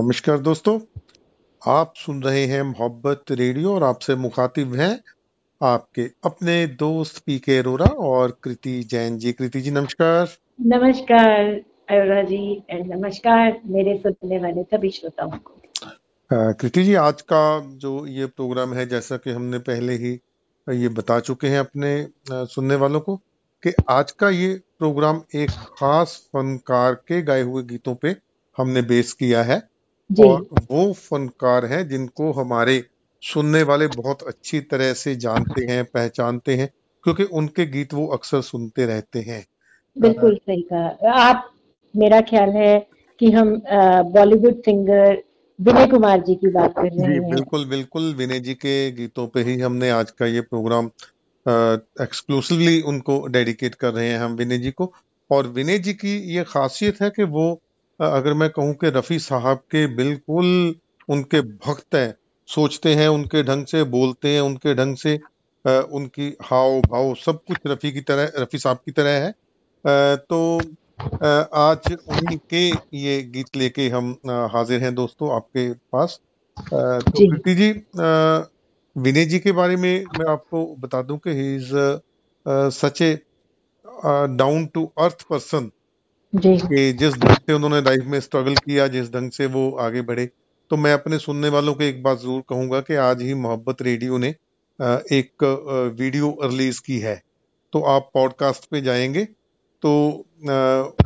नमस्कार दोस्तों। आप सुन रहे हैं मोहब्बत रेडियो और आपसे मुखातिब हैं आपके अपने दोस्त पी के अरोरा और कृति जैन जी। कृति जी नमस्कार। नमस्कार अरोरा जी एंड नमस्कार मेरे सुनने वाले सभी श्रोताओं को। कृति जी आज का जो ये प्रोग्राम है जैसा कि हमने पहले ही ये बता चुके हैं अपने सुनने वालों को कि आज का ये प्रोग्राम एक खास फनकार के गाए हुए गीतों पे हमने बेस किया है। और वो फनकार हैं जिनको हमारे सुनने वाले बहुत अच्छी तरह से जानते हैं पहचानते हैं क्योंकि उनके गीत वो अक्सर सुनते रहते हैं। बिल्कुल सही कहा। आप मेरा ख्याल है कि हम बॉलीवुड सिंगर विनय कुमार जी की बात कर रहे हैं। बिल्कुल बिल्कुल विनय जी के गीतों पे ही हमने आज का ये प्रोग्राम एक्सक्लूसिवली उनको डेडिकेट कर रहे हैं हम विनय जी को। और विनय जी की ये खासियत है कि वो अगर मैं कहूँ कि रफ़ी साहब के बिल्कुल उनके भक्त हैं सोचते हैं उनके ढंग से बोलते हैं उनके ढंग से आ, उनकी हाव भाव सब कुछ रफ़ी की तरह रफ़ी साहब की तरह है। आ, तो आज उनके ये गीत लेके हम हाजिर हैं दोस्तों आपके पास। तो कृति जी विनय जी के बारे में मैं आपको बता दूँ कि he is such a down to earth person कि जिस ढंग से उन्होंने लाइफ में स्ट्रगल किया जिस ढंग से वो आगे बढ़े तो मैं अपने सुनने वालों को एक बात ज़रूर कहूँगा कि आज ही मोहब्बत रेडियो ने एक वीडियो रिलीज़ की है। तो आप पॉडकास्ट पे जाएँगे तो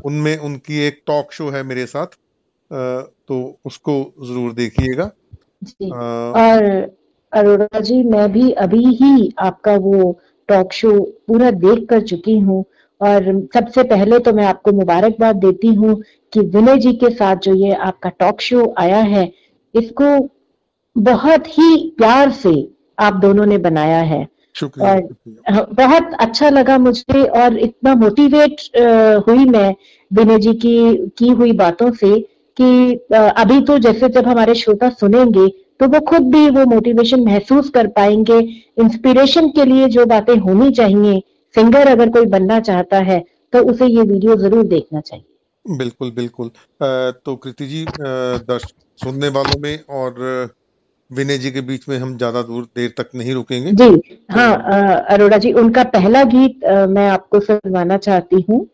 उनमें उनकी एक टॉक शो है मेरे साथ तो उसको ज़रूर देखिएगा। और अरोड़ा जी मैं भी अभी ही आपका वो टॉक शो पूरा देख कर चुकी हूँ। और सबसे पहले तो मैं आपको मुबारकबाद देती हूँ कि विनय जी के साथ जो ये आपका टॉक शो आया है इसको बहुत ही प्यार से आप दोनों ने बनाया है। और बहुत अच्छा लगा मुझे और इतना मोटिवेट हुई मैं विनय जी की की हुई बातों से कि अभी तो जैसे जब हमारे श्रोता सुनेंगे तो वो खुद भी वो मोटिवेशन महसूस कर पाएँगे। इंस्पिरेशन के लिए जो बातें होनी चाहिए सिंगर अगर कोई बनना चाहता है तो उसे ये वीडियो ज़रूर देखना चाहिए। बिल्कुल बिल्कुल। तो कृति जी सुनने वालों में और विनय जी के बीच में हम ज़्यादा दूर देर तक नहीं रुकेंगे। जी हाँ अरोड़ा जी उनका पहला गीत मैं आपको सुनवाना चाहती हूँ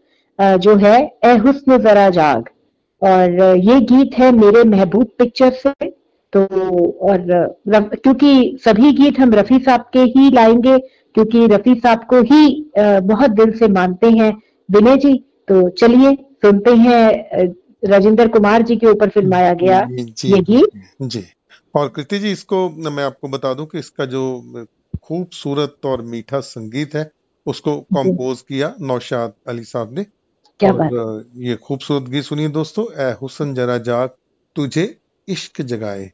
जो है ए हुस्न जरा जाग। और ये गीत है मेरे महबूब पिक्चर से तो और क्योंकि सभी गीत हम रफी साहब के ही लाएँगे क्योंकि रफी साहब को ही बहुत दिल से मानते हैं विनय जी। तो चलिए सुनते हैं राजेंद्र कुमार जी के ऊपर फिल्माया गया जी, ये गीत। जी। और कृति जी इसको मैं आपको बता दूँ कि इसका जो खूबसूरत और मीठा संगीत है उसको कंपोज किया नौशाद अली साहब ने। क्या और बात? ये खूबसूरत गीत सुनिए दोस्तों ए हुसन जरा जाग तुझे इश्क जगाए।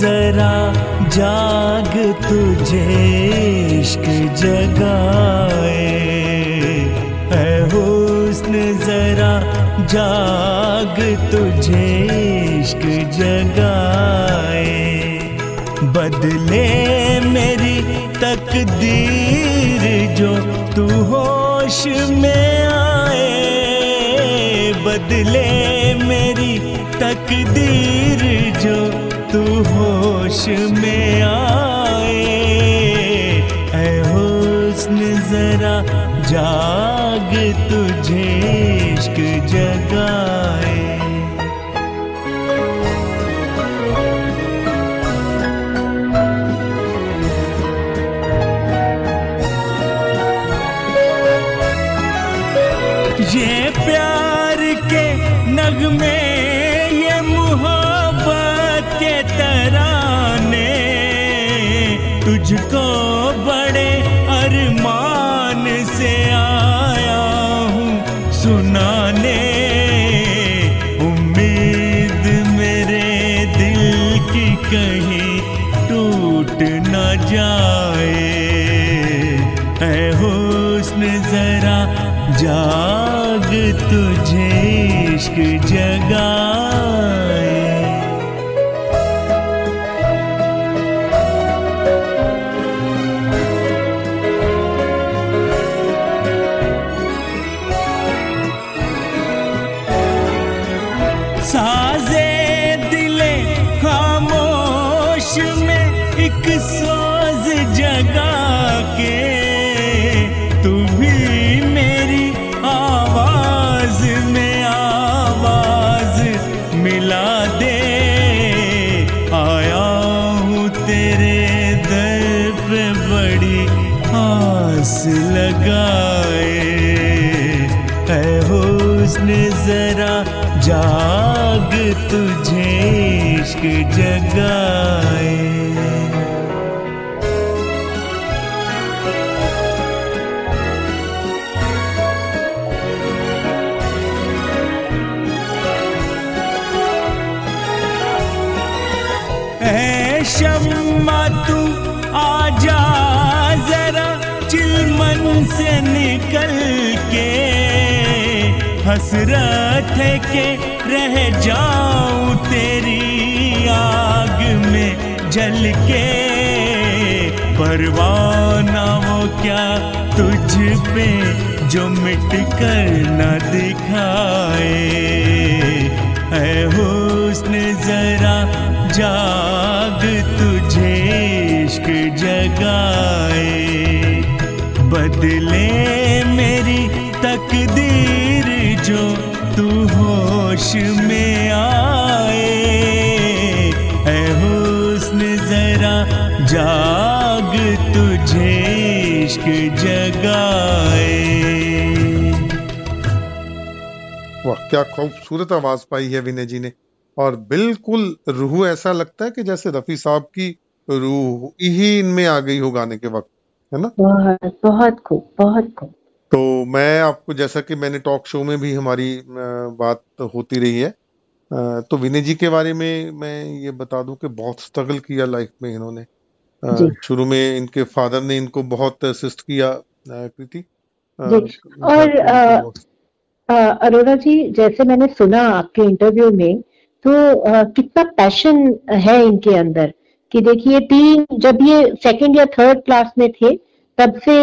जरा जाग तुझे इश्क जगाए। हुस्न जरा जाग तुझे इश्क जगाए। बदले मेरी तकदीर जो तू होश में आए। बदले मेरी तकदीर जो तू होश में आए। ऐ हुस्न जरा जाग तुझे इश्क जगाए है जरा जाग तुझे इश्क जगाए हसरत है के रह जाऊँ तेरी आग में जल के परवाना वो क्या तुझ पे जो मिट कर न दिखाए? है हुस्न जरा जाग तुझे इश्क जगाए। बदले मेरी तकदीर जो तू होश में आए है हुस्न जरा जाग तुझे इश्क जगाए। वाह क्या खूबसूरत आवाज़ पाई है विनय जी ने। और बिल्कुल रूह ऐसा लगता है कि जैसे रफी साहब की रूह ही इनमें आ गई हो गाने के वक्त है ना? बहुत बहुत खूब बहुत खूब। तो मैं आपको जैसा कि मैंने टॉक शो में भी हमारी बात होती रही है तो विनय जी के बारे में मैं ये बता दूँ कि बहुत स्ट्रगल किया लाइफ में इन्होंने। शुरू में इनके फादर ने इनको बहुत असिस्ट किया कृति और, अरोरा जी जैसे मैंने सुना आपके इंटरव्यू में तो कितना पैशन है इनके अंदर? कि देखिए तीन जब ये सेकंड या थर्ड क्लास में थे तब से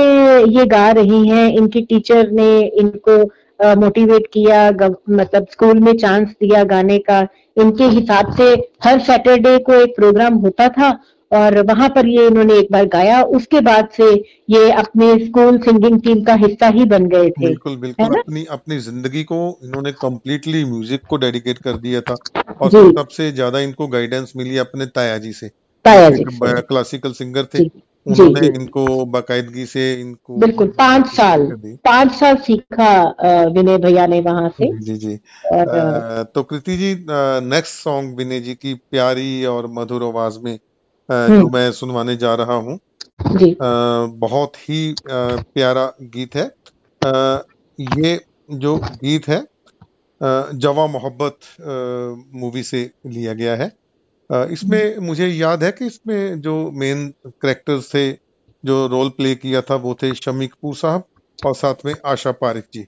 ये गा रही हैं। इनकी टीचर ने इनको मोटिवेट किया गव- मतलब स्कूल में चांस दिया गाने का। इनके हिसाब से हर सैटरडे को एक प्रोग्राम होता था और वहाँ पर ये इन्होंने एक बार गाया। उसके बाद से ये अपने स्कूल सिंगिंग टीम का हिस्सा ही बन गए थे। बिल्कुल बिल्कुल। अपनी अपनी ज़िंदगी को इन्होंने कम्प्लीटली म्यूज़िक को डेडिकेट कर दिया था और। सबसे ज़्यादा इनको गाइडेंस मिली अपने ताया जी से। ताया जी क्लासिकल सिंगर थे। जी, उन्होंने इनको बाकायदगी से इनको बिल्कुल पाँच साल पाँच साल सीखा विनय भैया ने वहाँ से। जी जी और अ, तो कृति जी नेक्स्ट सॉन्ग विनय जी की प्यारी और मधुर आवाज़ में जो हम्म। मैं सुनवाने जा रहा हूँ बहुत ही प्यारा गीत है। अ, ये जो गीत है जवा मोहब्बत मूवी से लिया गया है। इसमें मुझे याद है कि इसमें जो मेन करेक्टर्स थे जो रोल प्ले किया था वो थे शमी कपूर साहब और साथ में आशा पारिक जी।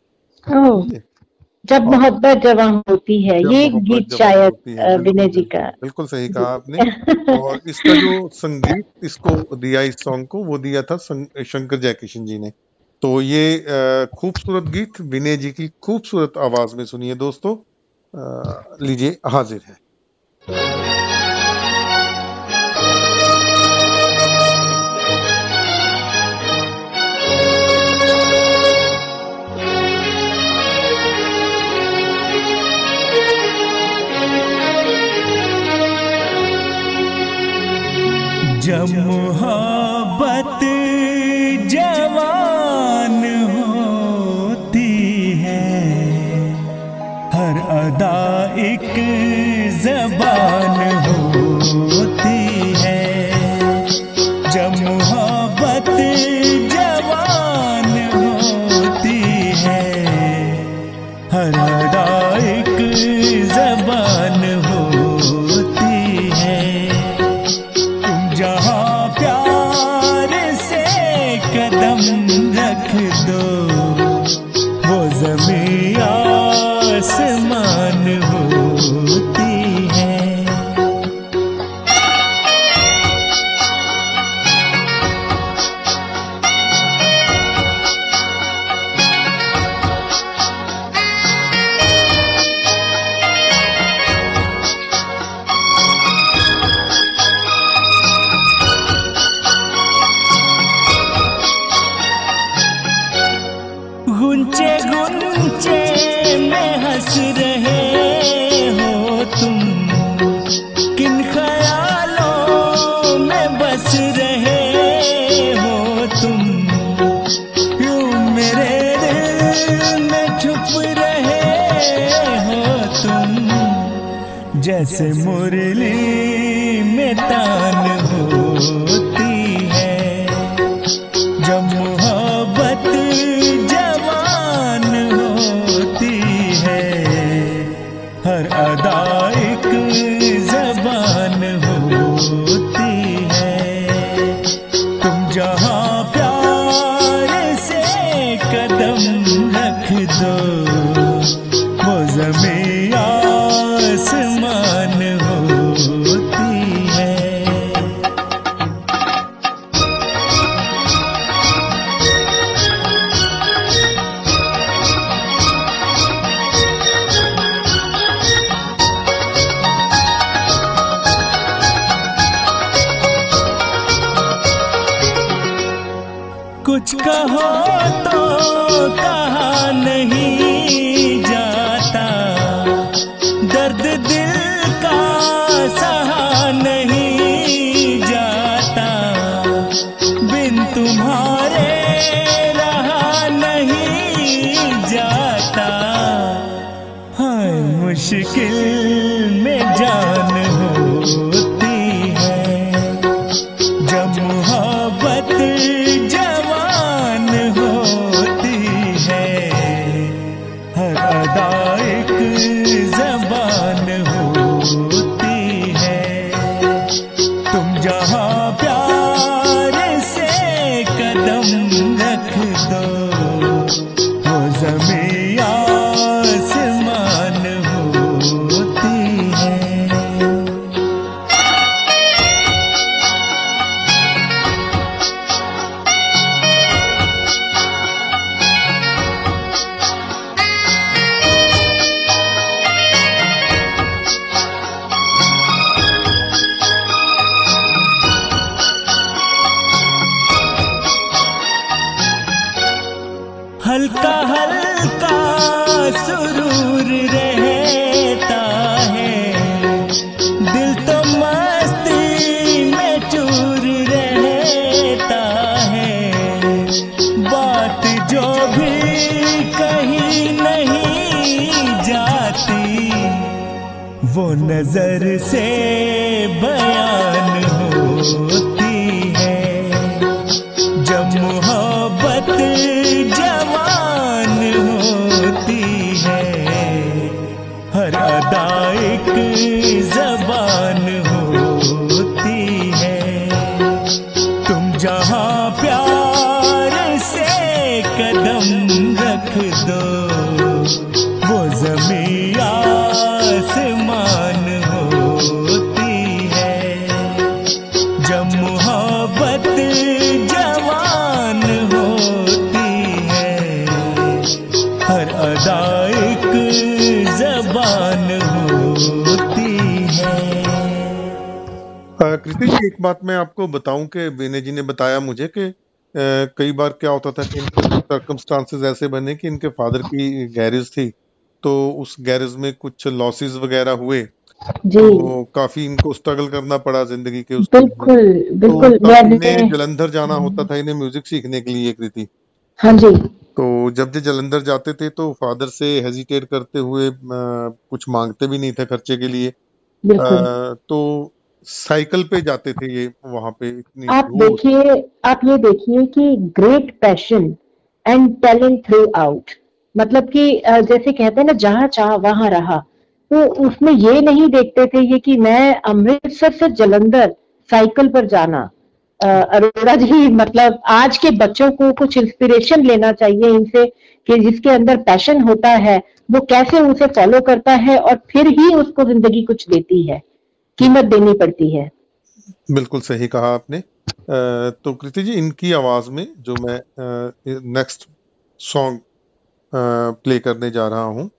जब मोहब्बत जवां होती है ये गीत शायद विनय जी का। बिल्कुल सही कहा आपने। और इसका जो संगीत इसको दिया इस सॉन्ग को वो दिया था शंकर जयकिशन जी ने। तो ये खूबसूरत गीत विनय जी की खूबसूरत आवाज़ में सुनिए दोस्तों। लीजिए हाजिर है। जब हर अदा एक जबान होती है। कृति जी एक बात मैं आपको बताऊँ कि विनय जी ने बताया मुझे कि कई बार क्या होता था कि सर्कमस्टांसेस ऐसे बने कि इनके फादर की गैरेज थी तो उस गैरेज में कुछ लॉसेस वगैरह हुए जी। तो काफ़ी इनको स्ट्रगल करना पड़ा ज़िंदगी के उस बिल्कुल तो बिल्कुल मैंने इन्हें जलंधर जाना होता था इन्हें म्यूज़िक सीखने के लिए कृति। हाँ जी। तो जब ये जलंधर जाते थे तो फादर से हेजिटेट करते हुए अ, कुछ मांगते भी नहीं थे खर्चे के लिए। अ, तो साइकिल पे जाते थे ये वहाँ पे इतनी आप देखिए आप ये देखिए कि great passion and talent throughout मतलब कि जैसे कहते हैं ना जहाँ चाह वहाँ रहा। तो उसमें ये नहीं देखते थे ये कि मैं अमृतसर से जलंधर साइकिल पर जाना। अरोड़ा जी मतलब आज के बच्चों को कुछ इंस्पिरेशन लेना चाहिए इनसे कि जिसके अंदर पैशन होता है वो कैसे उसे फॉलो करता है और फिर ही उसको ज़िंदगी कुछ देती है कीमत देनी पड़ती है। बिल्कुल सही कहा आपने। तो कृति जी इनकी आवाज़ में जो मैं नेक्स्ट सॉन्ग प्ले करने जा रहा हूँ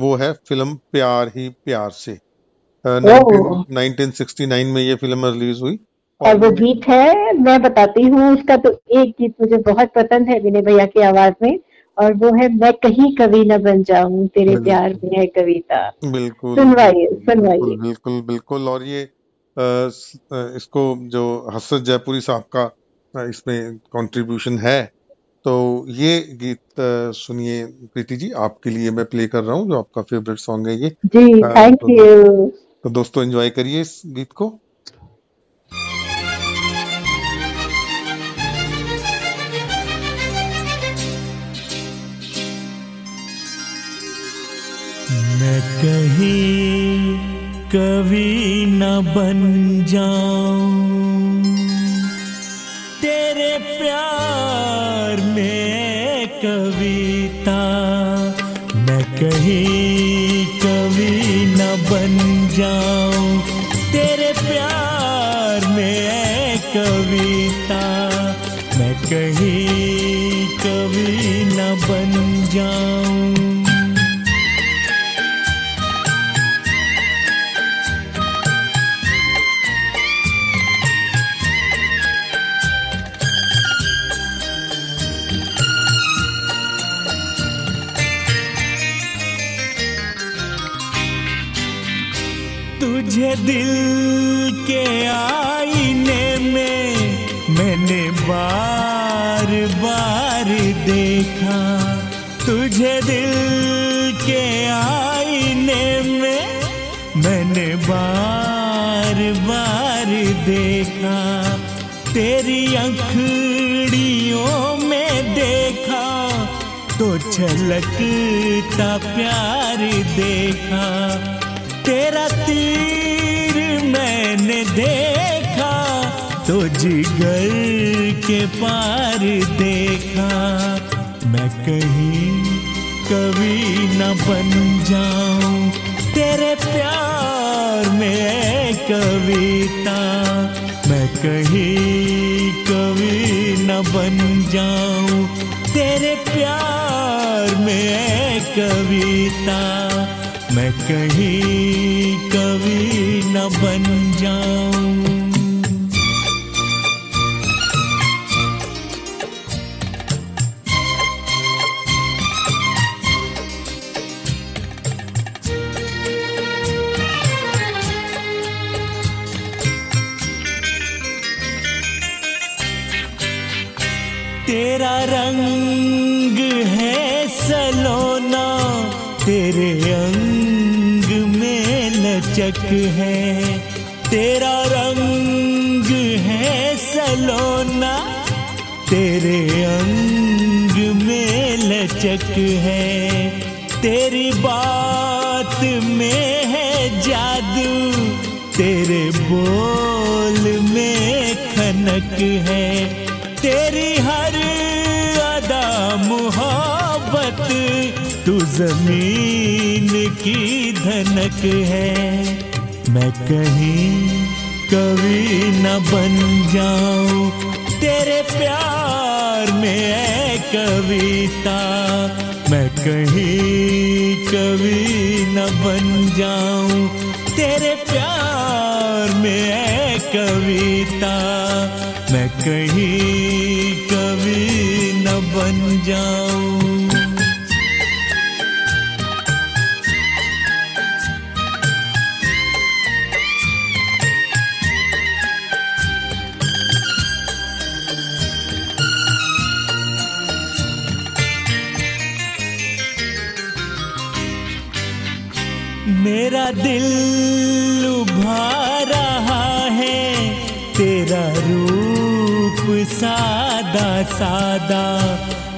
वो है फ़िल्म प्यार ही प्यार से। अ, ओह। 19 1969 में ये फ़िल्म रिलीज़ हुई। और वो गीत है मैं बताती हूँ उसका तो एक गीत मुझे बहुत पसंद है विनय भैया की आवाज़ में और वो है मैं कहीं कवि न बन जाऊँ तेरे प्यार में है कविता। बिल्कुल सुनवाइए सुनवाइए। बिल्कुल बिल्कुल और ये इसको जो हसरत जयपुरी साहब का इसमें कंट्रीब्यूशन है तो ये गीत सुनिए प्रीति जी आपके लिए मैं प्ले कर रहा हूँ जो आपका फेवरेट सॉन्ग है ये। जी थैंक तो यू तो दोस्तों एंजॉय करिए इस गीत को। मैं कहीं कभी न बन जाऊँ। तेरे प्यार में कविता मैं कहीं कभी न बन जाऊँ। तेरे प्यार में कविता मैं कहीं कभी न बन जाऊँ। तुझे दिल के आईने में मैंने बार बार देखा। तुझे दिल के आईने में मैंने बार बार देखा। तेरी अंखड़ियों में देखा तो छलकता प्यार देखा। तेरा तीर मैंने देखा तो जिगर के पार देखा। मैं कहीं कभी न बन जाऊँ, तेरे प्यार में कविता। मैं कहीं कभी न बन जाऊँ, तेरे प्यार में कविता। मैं कहीं कवि न बन जाऊँ। लचक है, तेरा रंग है सलोना, तेरे अंग में लचक है, तेरी बात में है जादू, तेरे बोल में खनक है, तेरी हर अदा मोहब्बत, तू ज़मीन की धनक है, मैं कहीं कभी न बन जाऊँ। तेरे प्यार में है कविता, मैं कहीं कभी न बन जाऊँ। तेरे प्यार में है कविता, मैं कहीं कभी न बन जाऊँ। दिल लुभा रहा है, तेरा रूप सादा सादा।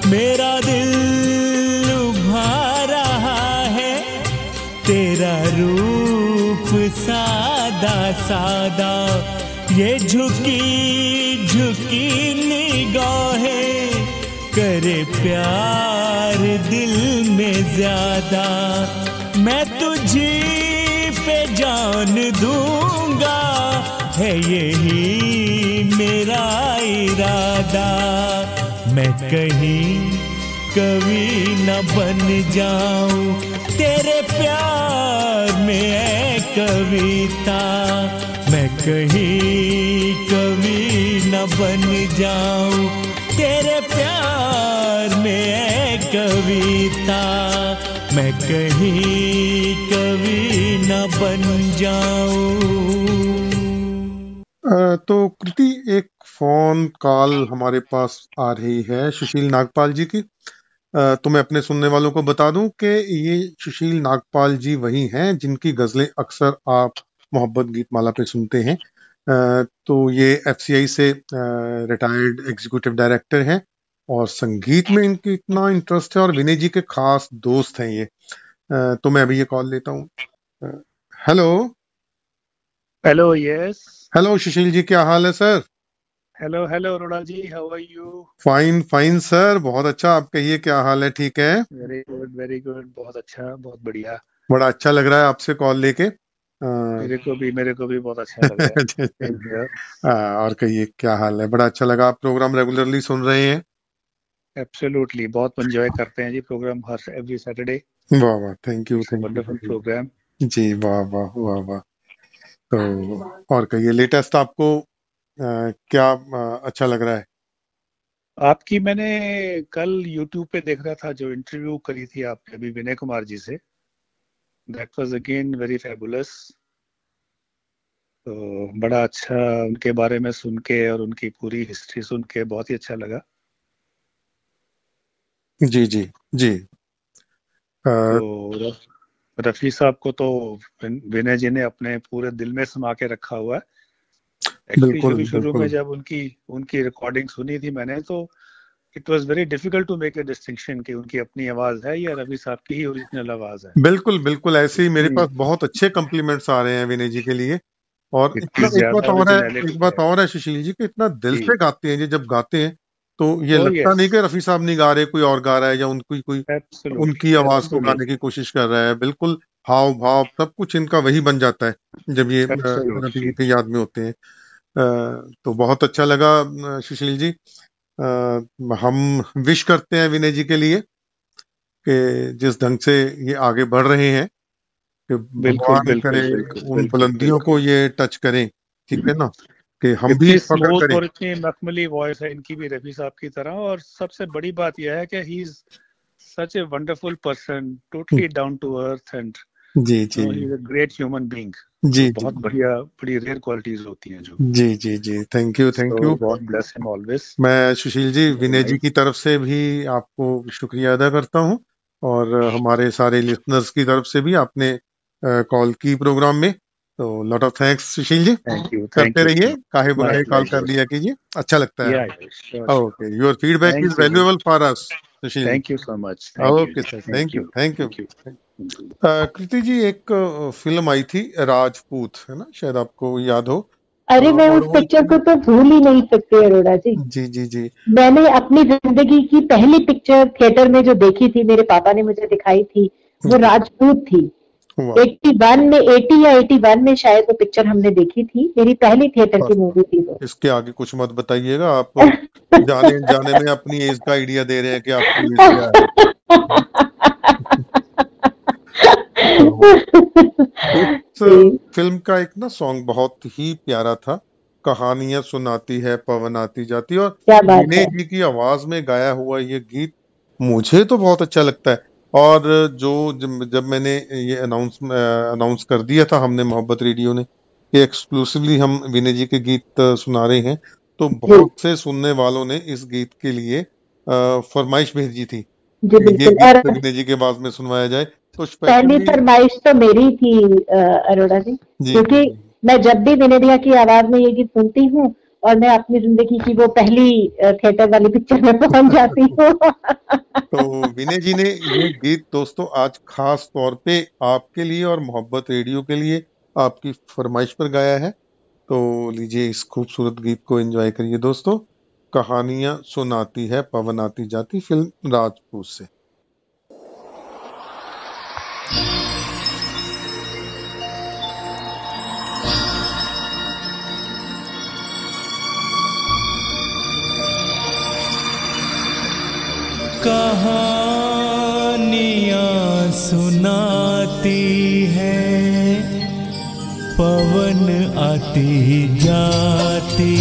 मेरा दिल लुभा रहा है, तेरा रूप सादा सादा। ये झुकी झुकी निगाहें करे प्यार दिल में ज़्यादा। मैं तुझी जान दूँगा, है यही मेरा इरादा। मैं कहीं कभी न बन जाऊँ, तेरे प्यार में है कविता। मैं कहीं कभी न बन जाऊँ, तेरे प्यार में है कविता। मैं कहीं कभी न बन जाऊँ। तो कृति, एक फ़ोन कॉल हमारे पास आ रही है सुशील नागपाल जी की। तो मैं अपने सुनने वालों को बता दूँ कि ये सुशील नागपाल जी वही हैं, जिनकी गजलें अक्सर आप मोहब्बत गीत माला पे सुनते हैं। तो ये एफसीआई से रिटायर्ड एग्जीक्यूटिव डायरेक्टर हैं। और संगीत में इनकी इतना इंटरेस्ट है और विनय जी के खास दोस्त हैं ये। तो मैं अभी ये कॉल लेता हूँ। Hello hello yes hello Sushil ji क्या हाल है sir hello hello Arora ji how are you fine fine sir बहुत अच्छा आप कहिए क्या हाल है ठीक है? वेरी गुड वेरी गुड बहुत अच्छा बहुत बढ़िया। बड़ा अच्छा लग रहा है आपसे कॉल लेके। मेरे को भी मेरे को भी बहुत अच्छा लग रहा है. हाँ, और कहिए क्या हाल है? बड़ा अच्छा लगा आप प्रोग्राम रेगुलरली सुन रहे हैं। एब्सोल्युटली बहुत एंजॉय करते हैं जी प्रोग्राम हर एवरी सैटरडे वाह वाह thank you thank wonderful program जी वाह वाह वाह वाह. तो और कहिए लेटेस्ट आपको अ, क्या अ, अच्छा लग रहा है? आपकी मैंने कल यूट्यूब पे देख रहा था जो इंटरव्यू करी थी आपने अभी विनय कुमार जी से. That was again very fabulous तो बड़ा अच्छा उनके बारे में सुन के और उनकी पूरी हिस्ट्री सुन के बहुत ही अच्छा लगा. जी जी जी। तो रफी साहब को तो विनय जी ने अपने पूरे दिल में समा के रखा हुआ है। बिल्कुल शुरू में जब उनकी उनकी रिकॉर्डिंग सुनी थी मैंने तो it was very difficult to make a distinction कि उनकी अपनी आवाज़ है या रफी साहब की ही ओरिजिनल आवाज़ है। बिल्कुल बिल्कुल ऐसे ही मेरे हम्म, पास बहुत अच्छे कॉम्प्लीमेंट्स आ रहे हैं विनय जी के लिए। और एक बात और है एक बात और है सुशील जी कि इतना दिल से गाते हैं ये जब गाते हैं तो ये ओ लगता yes. नहीं कि रफी साहब नहीं गा रहे कोई और गा रहा है या उनकी कोई Absolutely. उनकी आवाज़ को गाने की कोशिश कर रहा है। बिल्कुल हाव भाव सब कुछ इनका वही बन जाता है जब ये रफी की याद में होते हैं। तो बहुत अच्छा लगा सुशील जी। हम विश करते हैं विनय जी के लिए कि जिस ढंग से ये आगे बढ़ रहे हैं कि बिल्कुल भगवान करे बिल्कुल उन बुलंदियों को ये टच करें ठीक है ना? कि हम भी स्मूथ और इतनी मखमली वॉइस है इनकी भी रफी साहब की तरह। और सबसे बड़ी बात यह है कि he is such a wonderful person totally down to earth and जी जी। ग्रेट ह्यूमन बीइंग जी बहुत बढ़िया बड़ी रेयर क्वालिटीज होती हैं जो। जी जी जी। Thank you thank you God bless him always मैं सुशील जी विनय जी की तरफ़ से भी आपको शुक्रिया अदा करता हूँ। और हमारे सारे लिसनर्स की तरफ़ से भी आपने कॉल की प्रोग्राम में। तो lot of thanks Sushil ji thank you करते रहिए काहे माय कॉल कर लिया कीजिए। अच्छा लगता है। Okay your feedback is valuable for us Sushil thank you so much okay sir thank you thank you Kriti ji एक फ़िल्म आई थी राजपूत है ना? शायद आपको याद हो। अरे अ, मैं उस पिक्चर को तो भूल ही नहीं सकती अरोड़ा जी। जी जी जी। मैंने अपनी ज़िंदगी की पहली पिक्चर थिएटर में जो देखी थी मेरे पापा ने मुझे दिखाई थी वो राजपूत थी। 81 में 80 या 81 में शायद वो पिक्चर हमने देखी थी। मेरी पहली थिएटर की मूवी थी वो। इसके आगे कुछ मत बताइएगा आप जाने जाने में अपनी एज का आइडिया दे रहे हैं कि आपकी है। तो फ़िल्म का एक ना सॉन्ग बहुत ही प्यारा था। कहानियाँ सुनाती है पवन आती जाती और विनय जी की आवाज़ में गाया हुआ ये गीत मुझे तो बहुत अच्छा लगता है। और जो जब, जब मैंने ये अनाउंस अनाउंस कर दिया था हमने मोहब्बत रेडियो ने कि एक्सक्लूसिवली हम विनय जी के गीत सुना रहे हैं तो बहुत से सुनने वालों ने इस गीत के लिए फरमाइश भेजी थी ये गीत विनय जी के आवाज़ में सुनवाया जाए। तो पहली फरमाइश तो मेरी थी अरोड़ा जी क्योंकि मैं जब भी विनय भैया की आवाज़ में ये गीत सुनती हूँ और मैं अपनी ज़िंदगी की वो पहली थिएटर वाली पिक्चर में पहुँच जाती हूँ। तो विनय जी ने ये गीत दोस्तों आज खास तौर पे आपके लिए और मोहब्बत रेडियो के लिए आपकी फरमाइश पर गाया है। तो लीजिए इस खूबसूरत गीत को एंजॉय करिए दोस्तों। कहानियाँ सुनाती है पवन आती जाती फ़िल्म राजपूत से। कहानियाँ सुनाती है। पवन आती जाती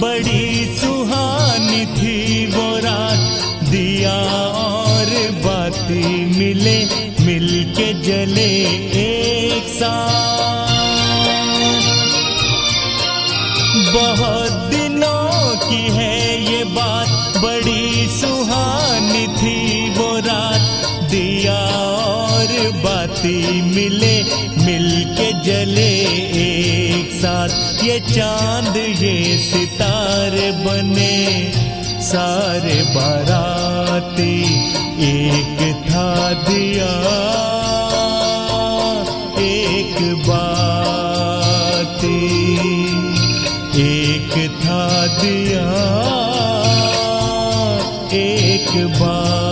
बड़ी चाँद ये सितारे बने, सारे बाराती एक था दिया। एक बाती, एक था दिया। एक बाती।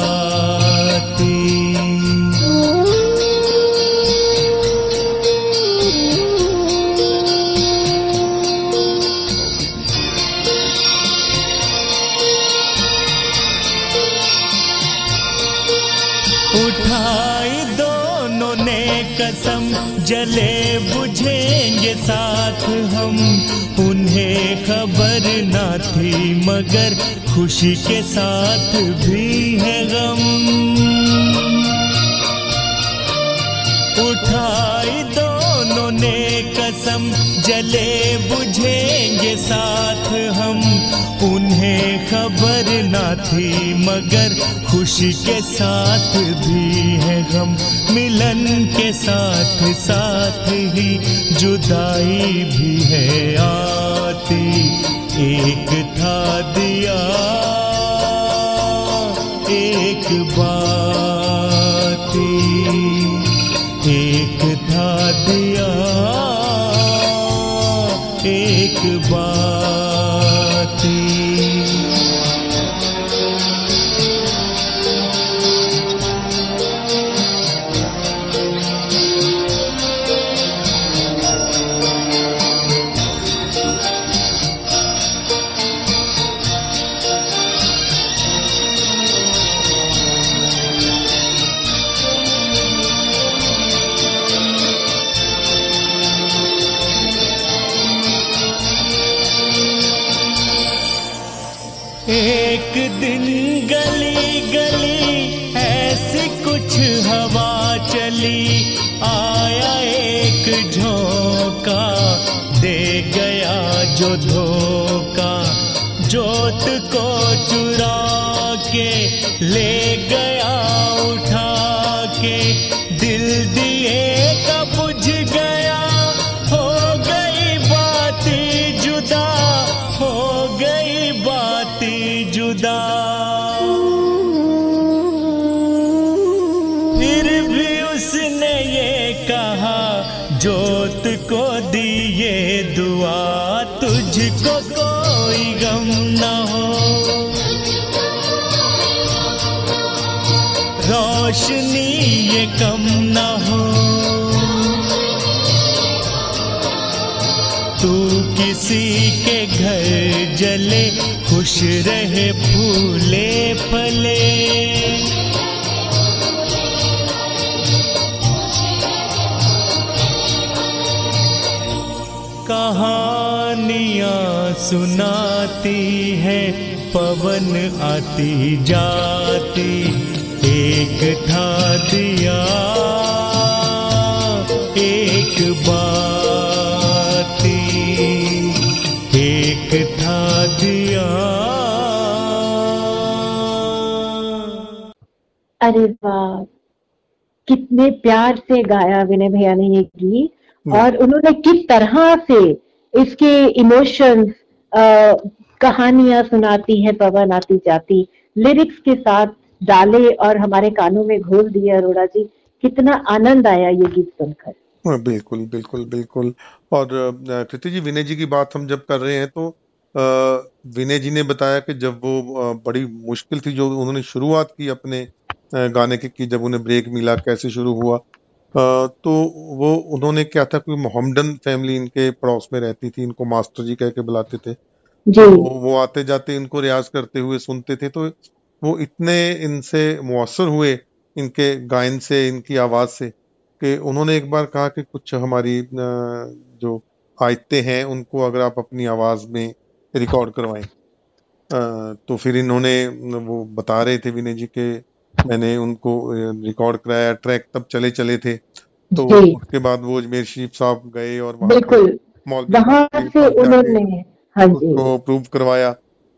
साथ हम, उन्हें खबर ना थी, मगर खुशी के साथ भी है गम। उठाई दोनों ने कसम, जले बुझेंगे साथ हम। उन्हें खबर ना थी, मगर खुशी के साथ भी है गम। मिलन के साथ साथ ही जुदाई भी है। आती एक था दिया, एक बाती। एक था दिया, एक बाती। एक ले गया। घर जले, खुश रहे फूले फले। कहानियाँ सुनाती है, पवन आती जाती, एक था दिया, एक बाती अरे वाह कितने प्यार से गाया विनय भैया ने ये गीत। और उन्होंने किस तरह से इसके इमोशंस कहानियाँ सुनाती है पवन आती जाती लिरिक्स के साथ डाले और हमारे कानों में घोल दिए अरोड़ा जी। कितना आनंद आया ये गीत सुनकर। हाँ, बिल्कुल बिल्कुल बिल्कुल। और कृति जी विनय जी की बात हम जब कर रहे हैं तो विनय जी ने बताया कि जब वो बड़ी मुश्किल थी जो उन्होंने शुरुआत की अपने गाने की कि जब उन्हें ब्रेक मिला कैसे शुरू हुआ। तो वो उन्होंने क्या था कोई मोहम्मडन फैमिली इनके पड़ोस में रहती थी इनको मास्टर जी कह के बुलाते थे। जी। वो वो आते जाते इनको रियाज करते हुए सुनते थे तो वो इतने इनसे मुसर हुए इनके गायन से इनकी आवाज़ से कि उन्होंने एक बार कहा कि कुछ हमारी जो आयते हैं उनको अगर आप अपनी आवाज़ में रिकॉर्ड करवाएँ। तो फिर इन्होंने वो बता रहे थे विनय जी के मैंने उनको रिकॉर्ड कराया ट्रैक तब चले चले थे। तो उसके बाद वो अजमेर शरीफ साहब गए और बिल्कुल। वहाँ से उन्होंने हाँ। उसको प्रूव करवाया।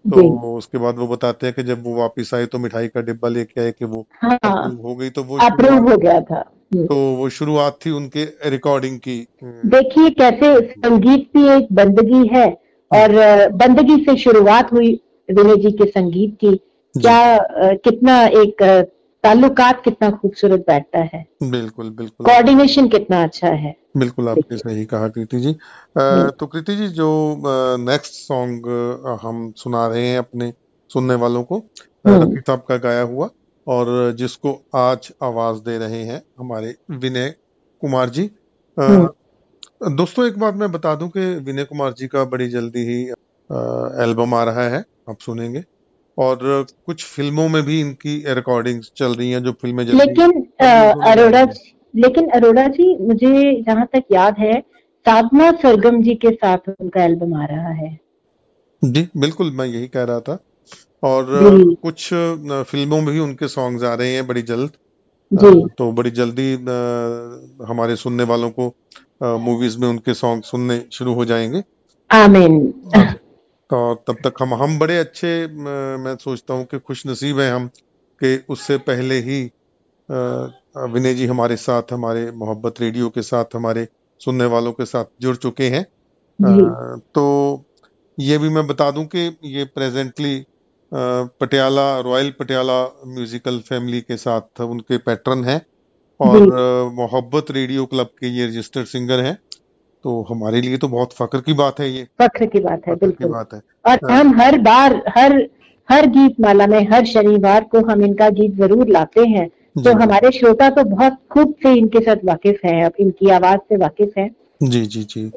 तो उसके बाद वो बताते हैं कि जब वो वापस आए तो मिठाई का डिब्बा लेके आए कि वो हाँ, हो गई तो वो अप्रूव हो गया था। तो वो शुरुआत थी उनके रिकॉर्डिंग की। देखिए कैसे संगीत भी एक बंदगी है और बंदगी से शुरुआत हुई विनय जी के संगीत की। क्या कितना एक ताल्लुकात कितना खूबसूरत बैठता है। बिल्कुल बिल्कुल। कोऑर्डिनेशन कितना अच्छा है। बिल्कुल आपने सही कहा कृति जी। आ, तो कृति जी जो नेक्स्ट सॉन्ग हम सुना रहे हैं अपने सुनने वालों को हम्म। रफी साहब का गाया हुआ और जिसको आज आवाज़ दे रहे हैं हमारे विनय कुमार जी। हम्म। दोस्तों एक बात मैं बता दूँ कि विनय कुमार जी का बड़ी जल्दी ही एल्बम आ रहा है आप सुनेंगे। और कुछ फ़िल्मों में भी इनकी रिकॉर्डिंग चल रही हैं जो फ़िल्में लेकिन अरोड़ा लेकिन अरोड़ा जी मुझे जहाँ तक याद है साधना सरगम जी के साथ उनका एल्बम आ रहा है। जी बिल्कुल मैं यही कह रहा था। और कुछ फ़िल्मों में भी उनके सॉन्ग्स आ रहे हैं बड़ी जल्द। तो बड़ी जल्दी हमारे सुनने वालों को मूवीज़ में उनके सॉन्ग सुनने शुरू हो जाएँगे। आमीन। तो तब तक हम हम बड़े अच्छे मैं सोचता हूँ कि खुश नसीब हैं हम कि उससे पहले ही विनय जी हमारे साथ हमारे मोहब्बत रेडियो के साथ हमारे सुनने वालों के साथ जुड़ चुके हैं। तो ये भी मैं बता दूँ कि ये presently Patiala royal Patiala musical family के साथ उनके पैटर्न हैं और मोहब्बत रेडियो क्लब के ये रजिस्टर्ड सिंगर हैं। तो हमारे लिए तो बहुत फक्र की बात है ये। फक्र की बात है बिल्कुल। बात है। और हाँ। हम हर बार हर हर गीत माला में हर शनिवार को हम इनका गीत ज़रूर लाते हैं। तो हमारे श्रोता तो बहुत खूब से इनके साथ वाकिफ हैं अब इनकी आवाज़ से वाकिफ हैं। जी जी जी।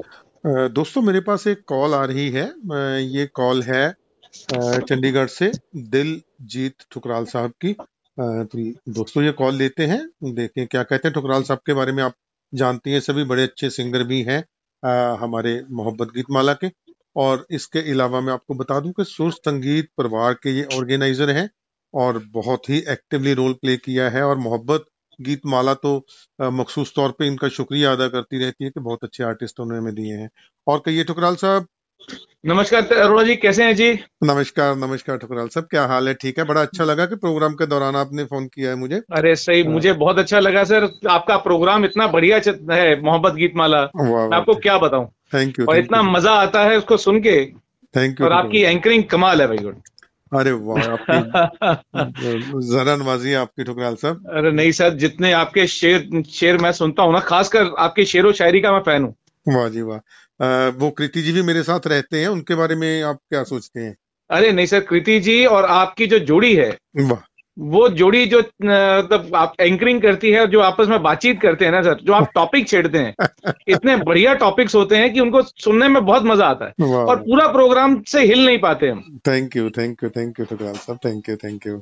दोस्तों मेरे पास एक कॉल आ रही है। ये कॉल है चंडीगढ़ से दिल जीत ठुकराल साहब की। तो दोस्तों ये कॉल लेते हैं। देखें क्या कहते हैं ठुकराल साहब के बारे में। आप जानती हैं सभी बड़े अच्छे सिंगर भी हैं। हमारे मोहब्बत गीत माला के। और इसके अलावा मैं आपको बता दूँ कि सुर संगीत परिवार के ये ऑर्गेनाइजर हैं और बहुत ही एक्टिवली रोल प्ले किया है और मोहब्बत गीत माला तो मखसूस तौर पे इनका शुक्रिया अदा करती रहती है कि बहुत अच्छे आर्टिस्ट उन्होंने हमें दिए हैं। और कहिए ठुकराल साहब नमस्कार अरोड़ा जी कैसे हैं जी? नमस्कार नमस्कार ठुकराल साहब क्या हाल है? ठीक है बड़ा अच्छा लगा कि प्रोग्राम के दौरान आपने फ़ोन किया है मुझे। अरे सही हाँ। मुझे बहुत अच्छा लगा सर। आपका प्रोग्राम इतना बढ़िया है मोहब्बत गीत माला मैं आपको क्या बताऊँ? थैंक यू और इतना मज़ा आता है उसको सुन के। थैंक यू और आपकी एंकरिंग कमाल है भाई गुड। अरे वाह आपकी जरा नवाजी आपकी ठुकराल साहब। अरे नहीं सर जितने आपके शेर शेर मैं सुनता हूँ ना खासकर आपके शेर व शायरी का मैं फ़ैन हूँ। वाह जी वाह। वो कृति जी भी मेरे साथ रहते हैं उनके बारे में आप क्या सोचते हैं? अरे नहीं सर कृति जी और आपकी जो जोड़ी है वो जोड़ी जो मतलब आप एंकरिंग करती है और जो आपस में बातचीत करते हैं ना सर जो आप टॉपिक छेड़ते हैं इतने बढ़िया टॉपिक्स होते हैं कि उनको सुनने में बहुत मज़ा आता है। और पूरा प्रोग्राम से हिल नहीं पाते हम। Thank you thank you thank you साहब थैंक यू थैंक यू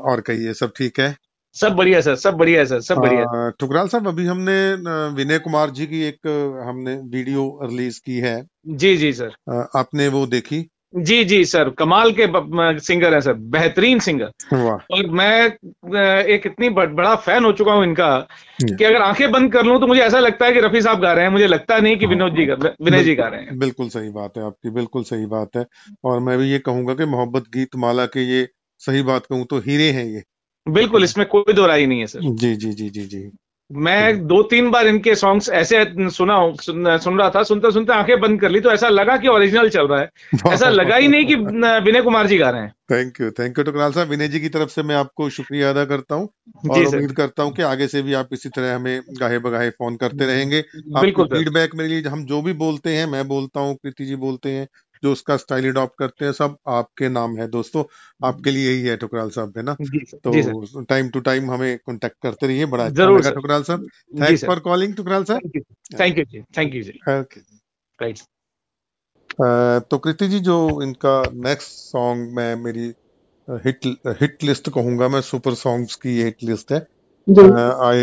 और कहिए सब ठीक है? सब बढ़िया सर सब बढ़िया सर सब बढ़िया ठुकराल साहब अभी हमने विनय कुमार जी की एक हमने वीडियो रिलीज़ की है। जी जी सर। आपने वो देखी? जी जी सर कमाल के सिंगर है सर बेहतरीन सिंगर। और मैं एक इतनी बड़ा फ़ैन हो चुका हूँ इनका कि अगर आँखें बंद कर लूँ तो मुझे ऐसा लगता है कि रफी साहब गा रहे हैं मुझे लगता नहीं कि हाँ। विनोद जी विनय जी गा रहे हैं। बिल्कुल सही बात है आपकी बिल्कुल सही बात है। और मैं भी ये कहूँगा कि मोहब्बत गीत माला के ये सही बात कहूँ तो हीरे हैं ये। बिल्कुल इसमें कोई दो राय नहीं है सर। जी जी जी जी जी। मैं दो तीन बार इनके सॉन्ग्स ऐसे सुना सुन, सुन रहा था सुनते सुनते आँखें बंद कर ली तो ऐसा लगा कि ओरिजिनल चल रहा है। ऐसा लगा ही नहीं कि विनय कुमार जी गा रहे हैं। Thank you thank you Thukral साहब। विनय जी की तरफ़ से मैं आपको शुक्रिया अदा करता हूँ और उम्मीद करता हूँ कि आगे से भी आप इसी तरह हमें गाहे बगाहे फ़ोन करते रहेंगे। बिल्कुल फीडबैक मेरे लिए हम जो भी बोलते हैं मैं बोलता हूँ कृति जी बोलते हैं जो उसका स्टाइल अडॉप्ट करते हैं सब आपके नाम है दोस्तों। आपके लिए यही है ठुकराल साहब है ना? तो टाइम टू टाइम हमें कांटेक्ट करते रहिए बड़ा अच्छा लगा ठुकराल साहब। थैंक्स फॉर कॉलिंग ठुकराल साहब। Thank you thank you okay right तो कृति जी जो इनका नेक्स्ट सॉन्ग मैं मेरी हिट हिट लिस्ट कहूँगा मैं सुपर सॉन्ग्स की हिट लिस्ट है। आए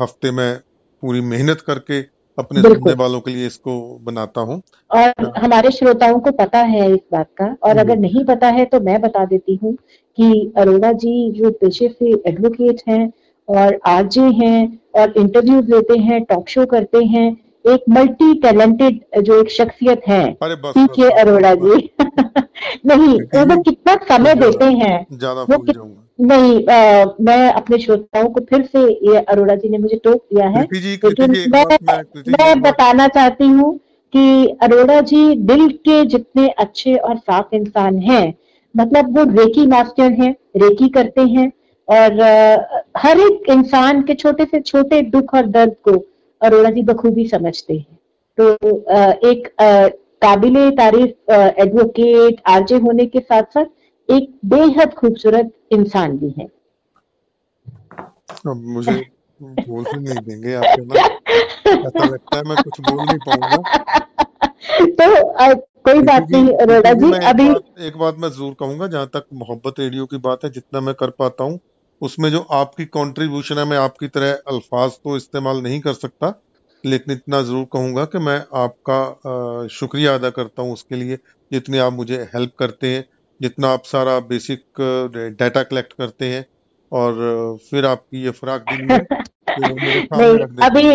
हफ़्ते में पूरी मेहनत करके अपने सुनने वालों के लिए इसको बनाता हूँ। और हमारे श्रोताओं को पता है इस बात का। और अगर नहीं पता है तो मैं बता देती हूँ कि अरोड़ा जी जो पेशे से एडवोकेट हैं और आरजे हैं और इंटरव्यूज़ लेते हैं टॉक शो करते हैं एक मल्टी टैलेंटेड जो एक शख्सियत है पी के अरोड़ा जी। नहीं वो तो कितना समय देते हैं वो कि... नहीं आ, मैं अपने श्रोताओं को फिर से ये अरोड़ा जी ने मुझे टोक दिया है। लेकिन मैं मैं बताना चाहती हूँ कि अरोड़ा जी दिल के जितने अच्छे और साफ़ इंसान हैं मतलब वो रेकी मास्टर हैं रेकी करते हैं और हर एक इंसान के छोटे से छोटे दुख और दर्द को अरोड़ा जी बखूबी समझते हैं। तो एक काबिल तारीफ़ एडवोकेट आरजे होने के साथ साथ एक बेहद खूबसूरत इंसान भी है। अब मुझे बोल ही नहीं देंगे आपके ना। ऐसा लगता है मैं कुछ बोल नहीं पाऊँगा। तो आ, कोई बात नहीं अरोड़ा जी अभी एक बात, मैं ज़रूर कहूँगा जहाँ तक मोहब्बत रेडियो की बात है जितना मैं कर पाता हूँ उसमें जो आपकी कंट्रीब्यूशन है मैं आपकी तरह अल्फाज तो इस्तेमाल नहीं कर सकता लेकिन इतना ज़रूर कहूँगा कि मैं आपका शुक्रिया अदा करता हूँ उसके लिए जितनी आप मुझे हेल्प करते हैं जितना आप सारा बेसिक डाटा कलेक्ट करते हैं और फिर आपकी ये फराक दिन में नहीं अभी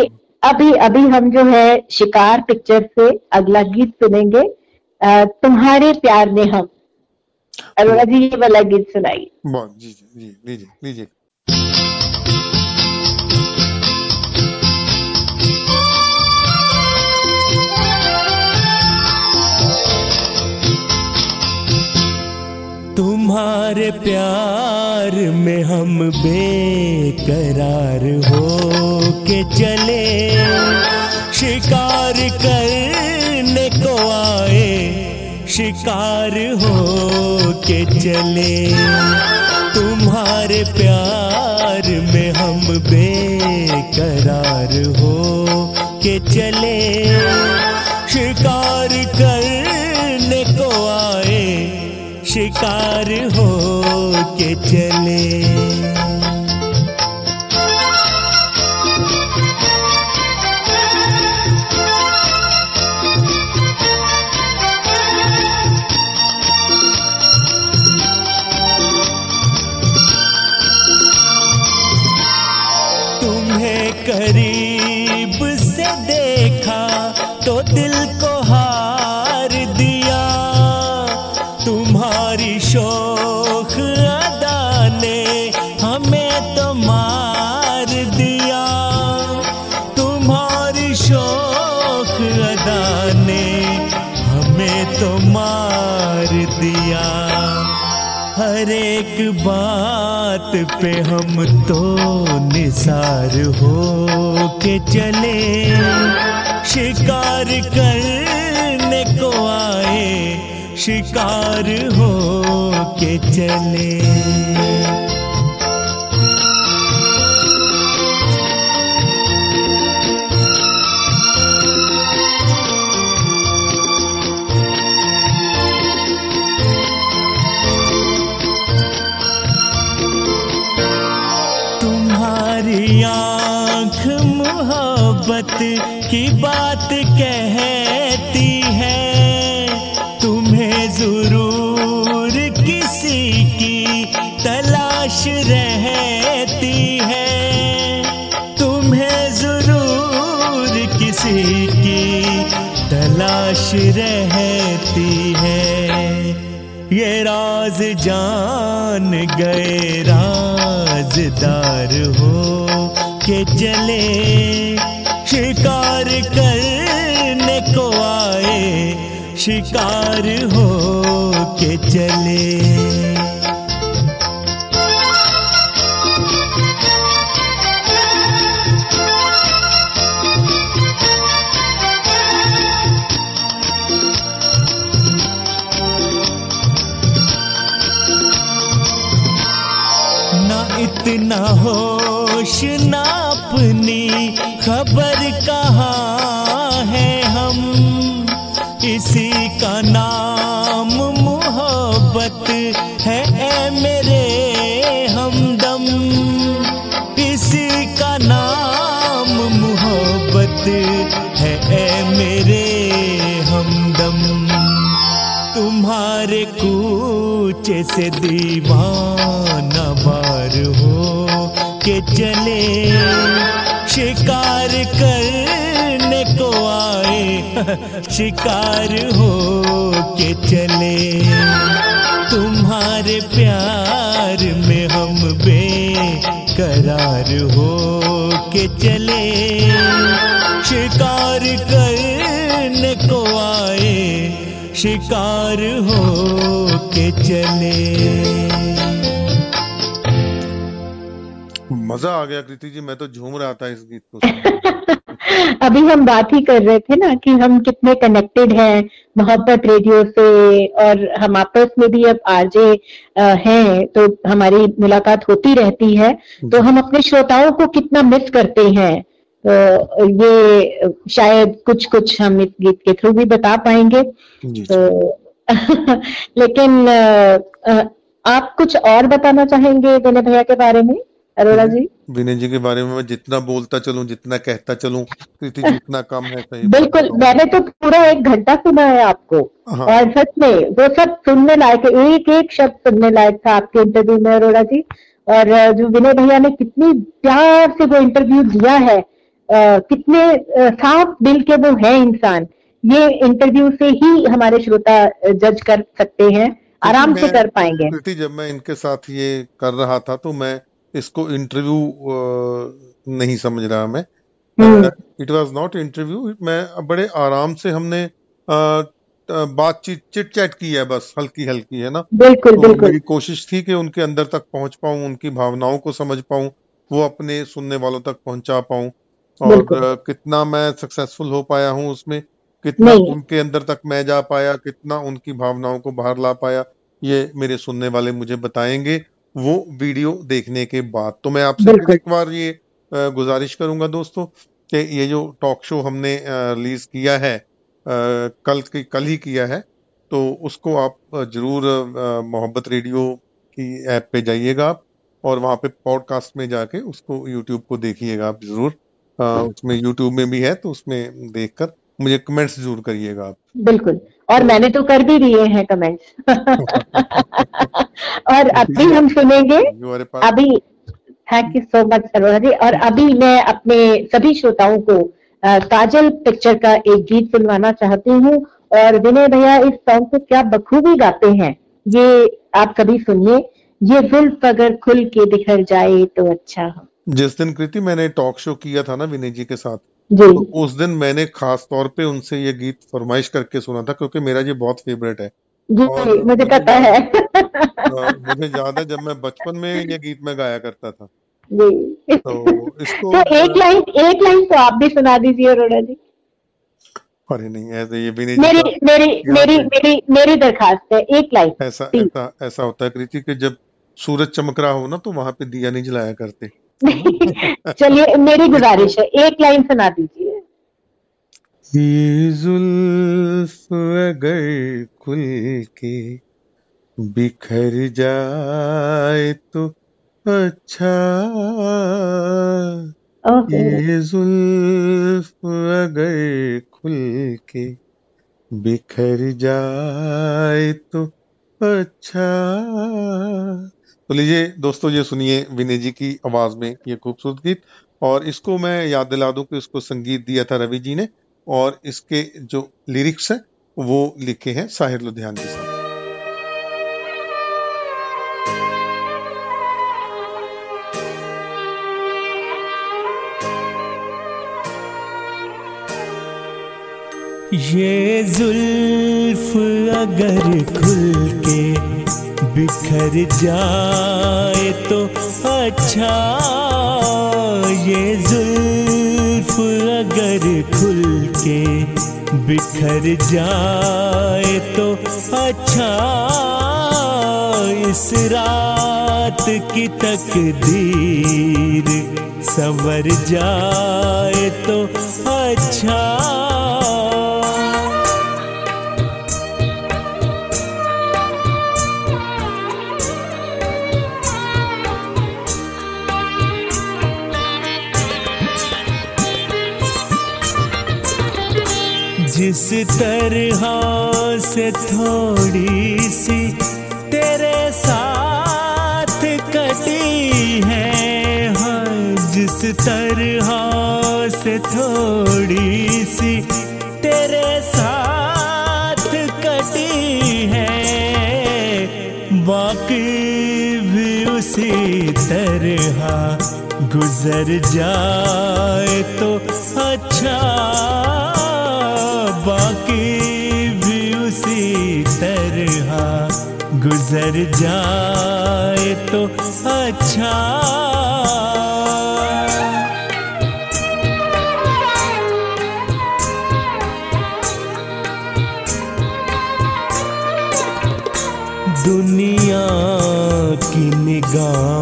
अभी अभी हम जो है शिकार पिक्चर से अगला गीत सुनेंगे। तुम्हारे प्यार में हम अरोड़ा जी ये वाला गीत सुनाइए जी जी जी लीजिए लीजिए तुम्हारे प्यार में हम बेकरार हो के चले शिकार करने को आए शिकार हो के चले। तुम्हारे प्यार में हम बेकरार हो के चले। शिकार करने को आए, शिकार हो के चले। हम तो निसार हो के चले। शिकार करने को आए शिकार हो के चले। मोहब्बत की बात कहती है, तुम्हें ज़रूर किसी की तलाश रहती है। तुम्हें ज़रूर किसी की तलाश रहती है। ये राज जान गए राजदार हो के चले। शिकार करने को आए शिकार हो के चले। ऊँचे से दीवाना बार हो के चले। शिकार करने को आए, शिकार हो के चले। तुम्हारे प्यार में हम बेकरार हो के चले। शिकार करने को आए, शिकार हो के चले। मज़ा आ गया कृति जी मैं तो झूम रहा था इस गीत को अभी हम बात ही कर रहे थे ना कि हम कितने कनेक्टेड हैं मोहब्बत रेडियो से और हम आपस में भी अब आरजे हैं तो हमारी मुलाकात होती रहती है। तो हम अपने श्रोताओं को कितना मिस करते हैं। तो ये शायद कुछ कुछ हम इस गीत के थ्रू भी बता पाएँगे। तो लेकिन आप कुछ और बताना चाहेंगे विनय भैया के बारे में? अरोड़ा जी? विनय जी के बारे में मैं जितना बोलता चलूँ जितना कहता चलूँ कृति जितना कम है सही बिल्कुल मैंने तो पूरा एक घंटा सुना है आपको। हाँ। और सच में वो सब सुनने लायक है एक एक शब्द सुनने लायक था आपके इंटरव्यू में अरोड़ा जी। और जो विनय भैया ने कितनी प्यार से वो इंटरव्यू दिया है आ, कितने साफ़ दिल के वो है इंसान। ये इंटरव्यू से ही हमारे श्रोता जज कर सकते हैं आराम से कर पाएँगे। जब मैं इनके साथ ये कर रहा था तो मैं इसको इंटरव्यू नहीं समझ रहा मैं। इट वॉज़ नॉट इंटरव्यू मैं बड़े आराम से हमने बातचीत चिट चैट की है बस हल्की हल्की है ना? बिल्कुल तो बिल्कुल। मेरी कोशिश थी कि उनके अंदर तक पहुँच पाऊँ उनकी भावनाओं को समझ पाऊँ वो अपने सुनने वालों तक पहुँचा पाऊँ। और कितना मैं सक्सेसफुल हो पाया हूँ उसमें कितना उनके अंदर तक मैं जा पाया कितना उनकी भावनाओं को बाहर ला पाया ये मेरे सुनने वाले मुझे बताएँगे। वो वीडियो देखने के बाद। तो मैं आपसे एक बार ये गुजारिश करूँगा दोस्तों कि ये जो टॉक शो हमने रिलीज़ किया है कल की कल ही किया है तो उसको आप ज़रूर मोहब्बत रेडियो की ऐप पे जाइएगा आप और वहाँ पे पॉडकास्ट में जाके उसको यूट्यूब को देखिएगा आप ज़रूर। उसमें यूट्यूब में भी है तो उसमें देखकर मुझे कमेंट्स ज़रूर करिएगा आप। बिल्कुल। और मैंने तो कर भी दिए हैं कमेंट्स और अभी हम सुनेंगे। अभी thank you so much Saroja ji. और अभी मैं अपने सभी श्रोताओं को काजल पिक्चर का एक गीत सुनवाना चाहती हूँ। और विनय भैया इस सॉन्ग को क्या बखूबी गाते हैं? ये आप सभी सुनिए। ये जुल्फ अगर खुल के बिखर जाए तो अच्छा हो। जिस दिन कृति मैंने टॉक शो किया था ना विनय जी के साथ जी। तो उस दिन मैंने खास तौर पे उनसे ये गीत फरमाइश करके सुना था क्योंकि मेरा ये बहुत फेवरेट है। जी और मुझे पता है। मुझे याद है जब मैं बचपन में ये गीत में गाया करता था। जी। तो इसको तो एक लाइन एक लाइन तो आप भी सुना दीजिए अरोड़ा जी। अरे नहीं ऐसे ये भी नहीं मेरी मेरी मेरी मेरी मेरी दरखास्त है एक लाइन ऐसा ऐसा ऐसा होता है कृति कि जब सूरज चमक रहा हो ना तो वहाँ पे दिया नहीं जलाया करते। चलिए मेरी गुजारिश है। एक लाइन सुना दीजिए। जुल्फ अगर खुल के बिखर जाए तो अच्छा। ये जुल्फ अगर खुल के बिखर जाए तो अच्छा। तो लीजिए दोस्तों, ये सुनिए विनय जी की आवाज़ में ये खूबसूरत गीत। और इसको मैं याद दिला दूँ कि इसको संगीत दिया था रवि जी ने, और इसके जो लिरिक्स है, वो लिखे हैं साहिर लुधियान जी साहब। ये जुल्फ अगर खुल के बिखर जाए तो अच्छा। ये जुल्फ अगर खुल के बिखर जाए तो अच्छा। इस रात की तकदीर संवर जाए तो अच्छा। जिस तरह से थोड़ी सी तेरे साथ कटी है। हाँ जिस तरह से थोड़ी सी तेरे साथ कटी है। बाकी भी उसी तरह गुजर जाए तो अच्छा बाकी भी उसी तरह गुजर जाए तो अच्छा। दुनिया की निगाहों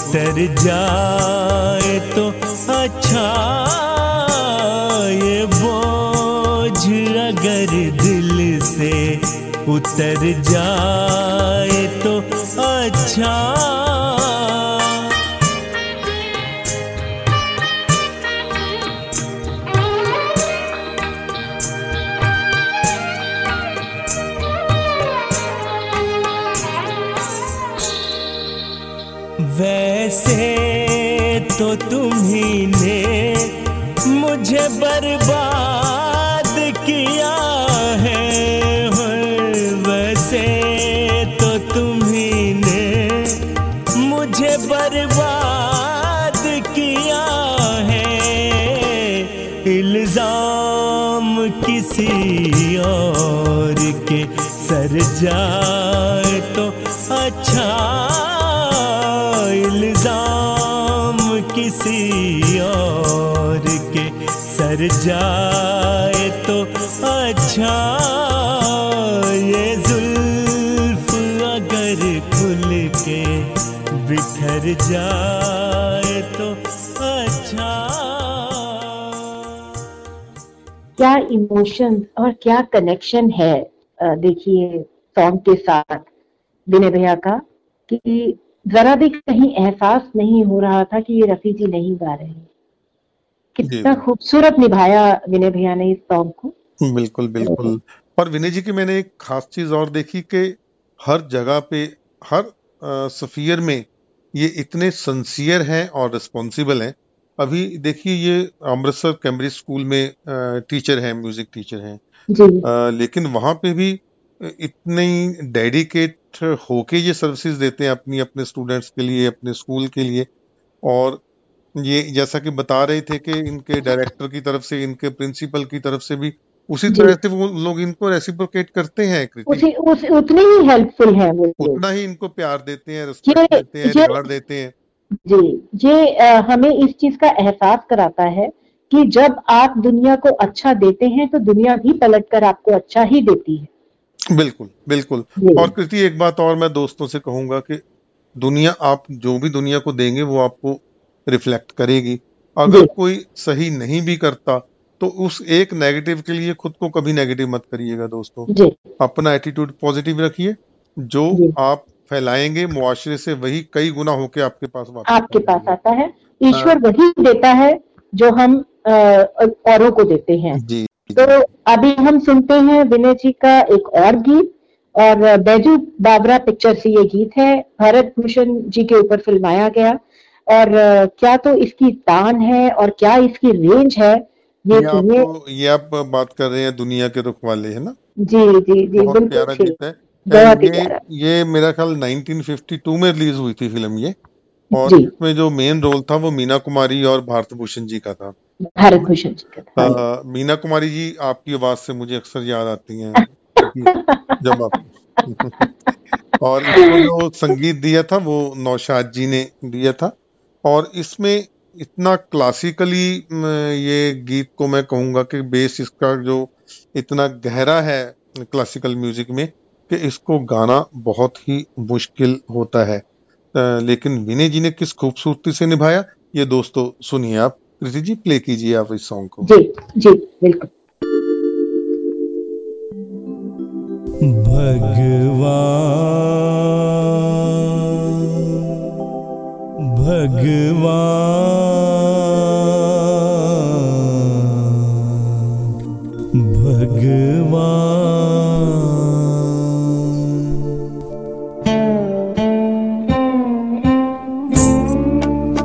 उतर जाए तो अच्छा ये बोझ अगर दिल से उतर जाए तो अच्छा वैसे तो तुम्ही ने मुझे बर्बाद किया है। वैसे तो तुम्ही ने मुझे बर्बाद किया है। इल्ज़ाम किसी और के सर जाए सर जाए तो अच्छा। ये जुल्फ अगर खुल के बिखर जाए तो अच्छा। क्या इमोशन और क्या कनेक्शन है देखिए, सॉन्ग के साथ, विनय भैया का, कि जरा भी कहीं एहसास नहीं हो रहा था कि ये रफी जी नहीं गा रहे हैं। कितना खूबसूरत निभाया विनय भैया ने इस सॉन्ग को। बिल्कुल बिल्कुल। और विनय जी की मैंने एक खास चीज़ और देखी कि हर जगह पे हर सफियर में ये इतने सन्सियर हैं और रिस्पॉन्सिबल हैं। अभी देखिए ये अमृतसर कैम्ब्रिज स्कूल में टीचर हैं म्यूज़िक टीचर हैं। लेकिन वहाँ पे भी इतने डेडिकेट होके ये सर्विसेज़ देते हैं अपनी अपने स्टूडेंट्स के लिए अपने स्कूल के लिए। और ये जैसा कि बता रहे थे कि इनके डायरेक्टर की तरफ़ से इनके प्रिंसिपल की तरफ़ से भी उसी तरह से वो लोग इनको रेसिप्रोकेट करते हैं उसी उस उतने ही हेल्पफुल हैं वो उतना ही इनको प्यार देते हैं रिस्पेक्ट देते हैं रिगार्ड देते हैं। जी ये हमें इस चीज़ का एहसास कराता है कि जब आप दुनिया को अच्छा देते हैं तो दुनिया भी पलट कर आपको अच्छा ही देती है। बिल्कुल बिल्कुल। और कृति एक बात और मैं दोस्तों से कहूँगा कि दुनिया आप जो भी दुनिया को देंगे वो आपको रिफ्लेक्ट करेगी। अगर कोई सही नहीं भी करता तो उस एक नेगेटिव के लिए खुद को कभी नेगेटिव मत करिएगा दोस्तों। अपना एटीट्यूड पॉजिटिव रखिए। जो आप फैलाएँगे मुआशरे से वही कई गुना होके आपके पास वापस आपके पास आता है। ईश्वर वही देता है जो हम औरों को देते हैं। जी। तो अभी हम सुनते हैं विनय जी का एक और गीत और बैजू बाबरा पिक्चर से ये गीत है। भरत भूषण जी के ऊपर फिल्माया गया। और क्या तो इसकी तान है और क्या इसकी रेंज है? ये ये आपको ये आप बात कर रहे हैं दुनिया के रुख वाले है ना? जी जी जी बहुत प्यारा गीत है। ये ये मेरा ख्याल 1952 में रिलीज़ हुई थी फ़िल्म ये। और इसमें जो मेन रोल था वो मीना कुमारी और भारत भूषण जी का था। भारत भूषण जी का था। अ, मीना कुमारी जी आपकी आवाज़ से मुझे अक्सर याद आती हैं। जब आप और इसको जो संगीत दिया था वो नौशाद जी ने दिया था। और इसमें इतना क्लासिकली ये गीत को मैं कहूँगा कि बेस इसका जो इतना गहरा है क्लासिकल म्यूज़िक में कि इसको गाना बहुत ही मुश्किल होता है। लेकिन विनय जी ने किस खूबसूरती से निभाया ये दोस्तों सुनिए आप। प्रीति जी प्ले कीजिए आप इस सॉन्ग को। जी जी बिल्कुल। भगवान भगवान।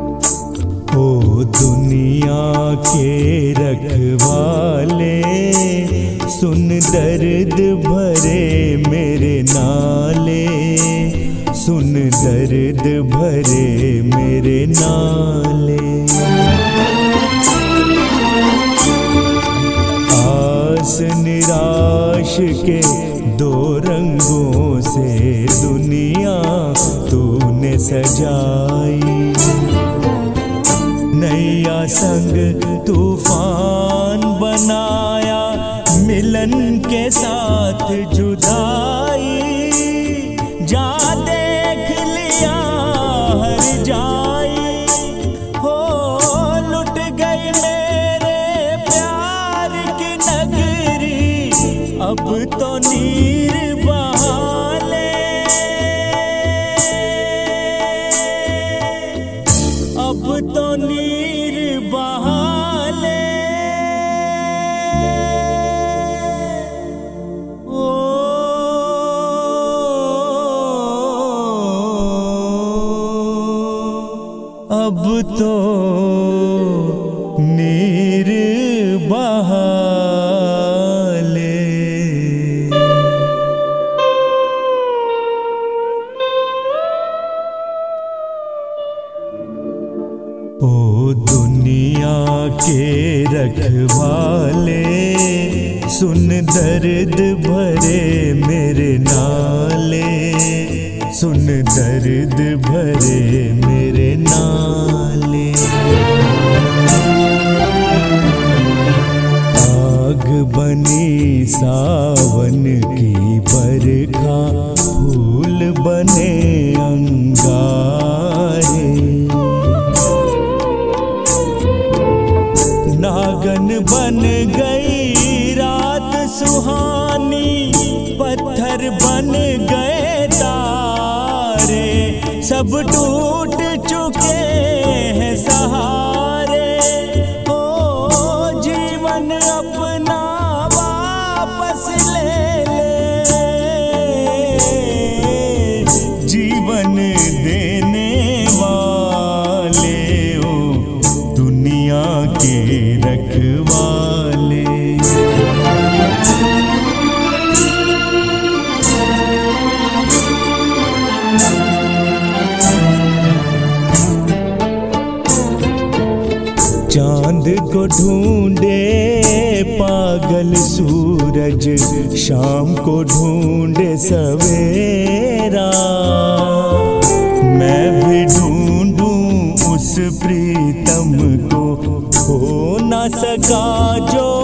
भगवान ओ दुनिया के रखवाले सुन दर्द भरे मेरे नाले सुन दर्द भरे मेरे नाले। आस निराश के दो रंगों से दुनिया तूने सजाई। नैया संग तूफ़ान बनाया, मिलन के साथ जुदाई रखवाले सुन दर्द भरे मेरे नाले। सुन दर्द भरे मेरे नाले। आग बनी सावन की बरखा, फूल बने अंगारे। नागन बन गई रात सुहानी पत्थर बन गए तारे। सब टूट ढूंढे पागल सूरज, शाम को ढूंढे सवेरा। मैं भी ढूंढूं उस प्रीतम को, खो न सका जो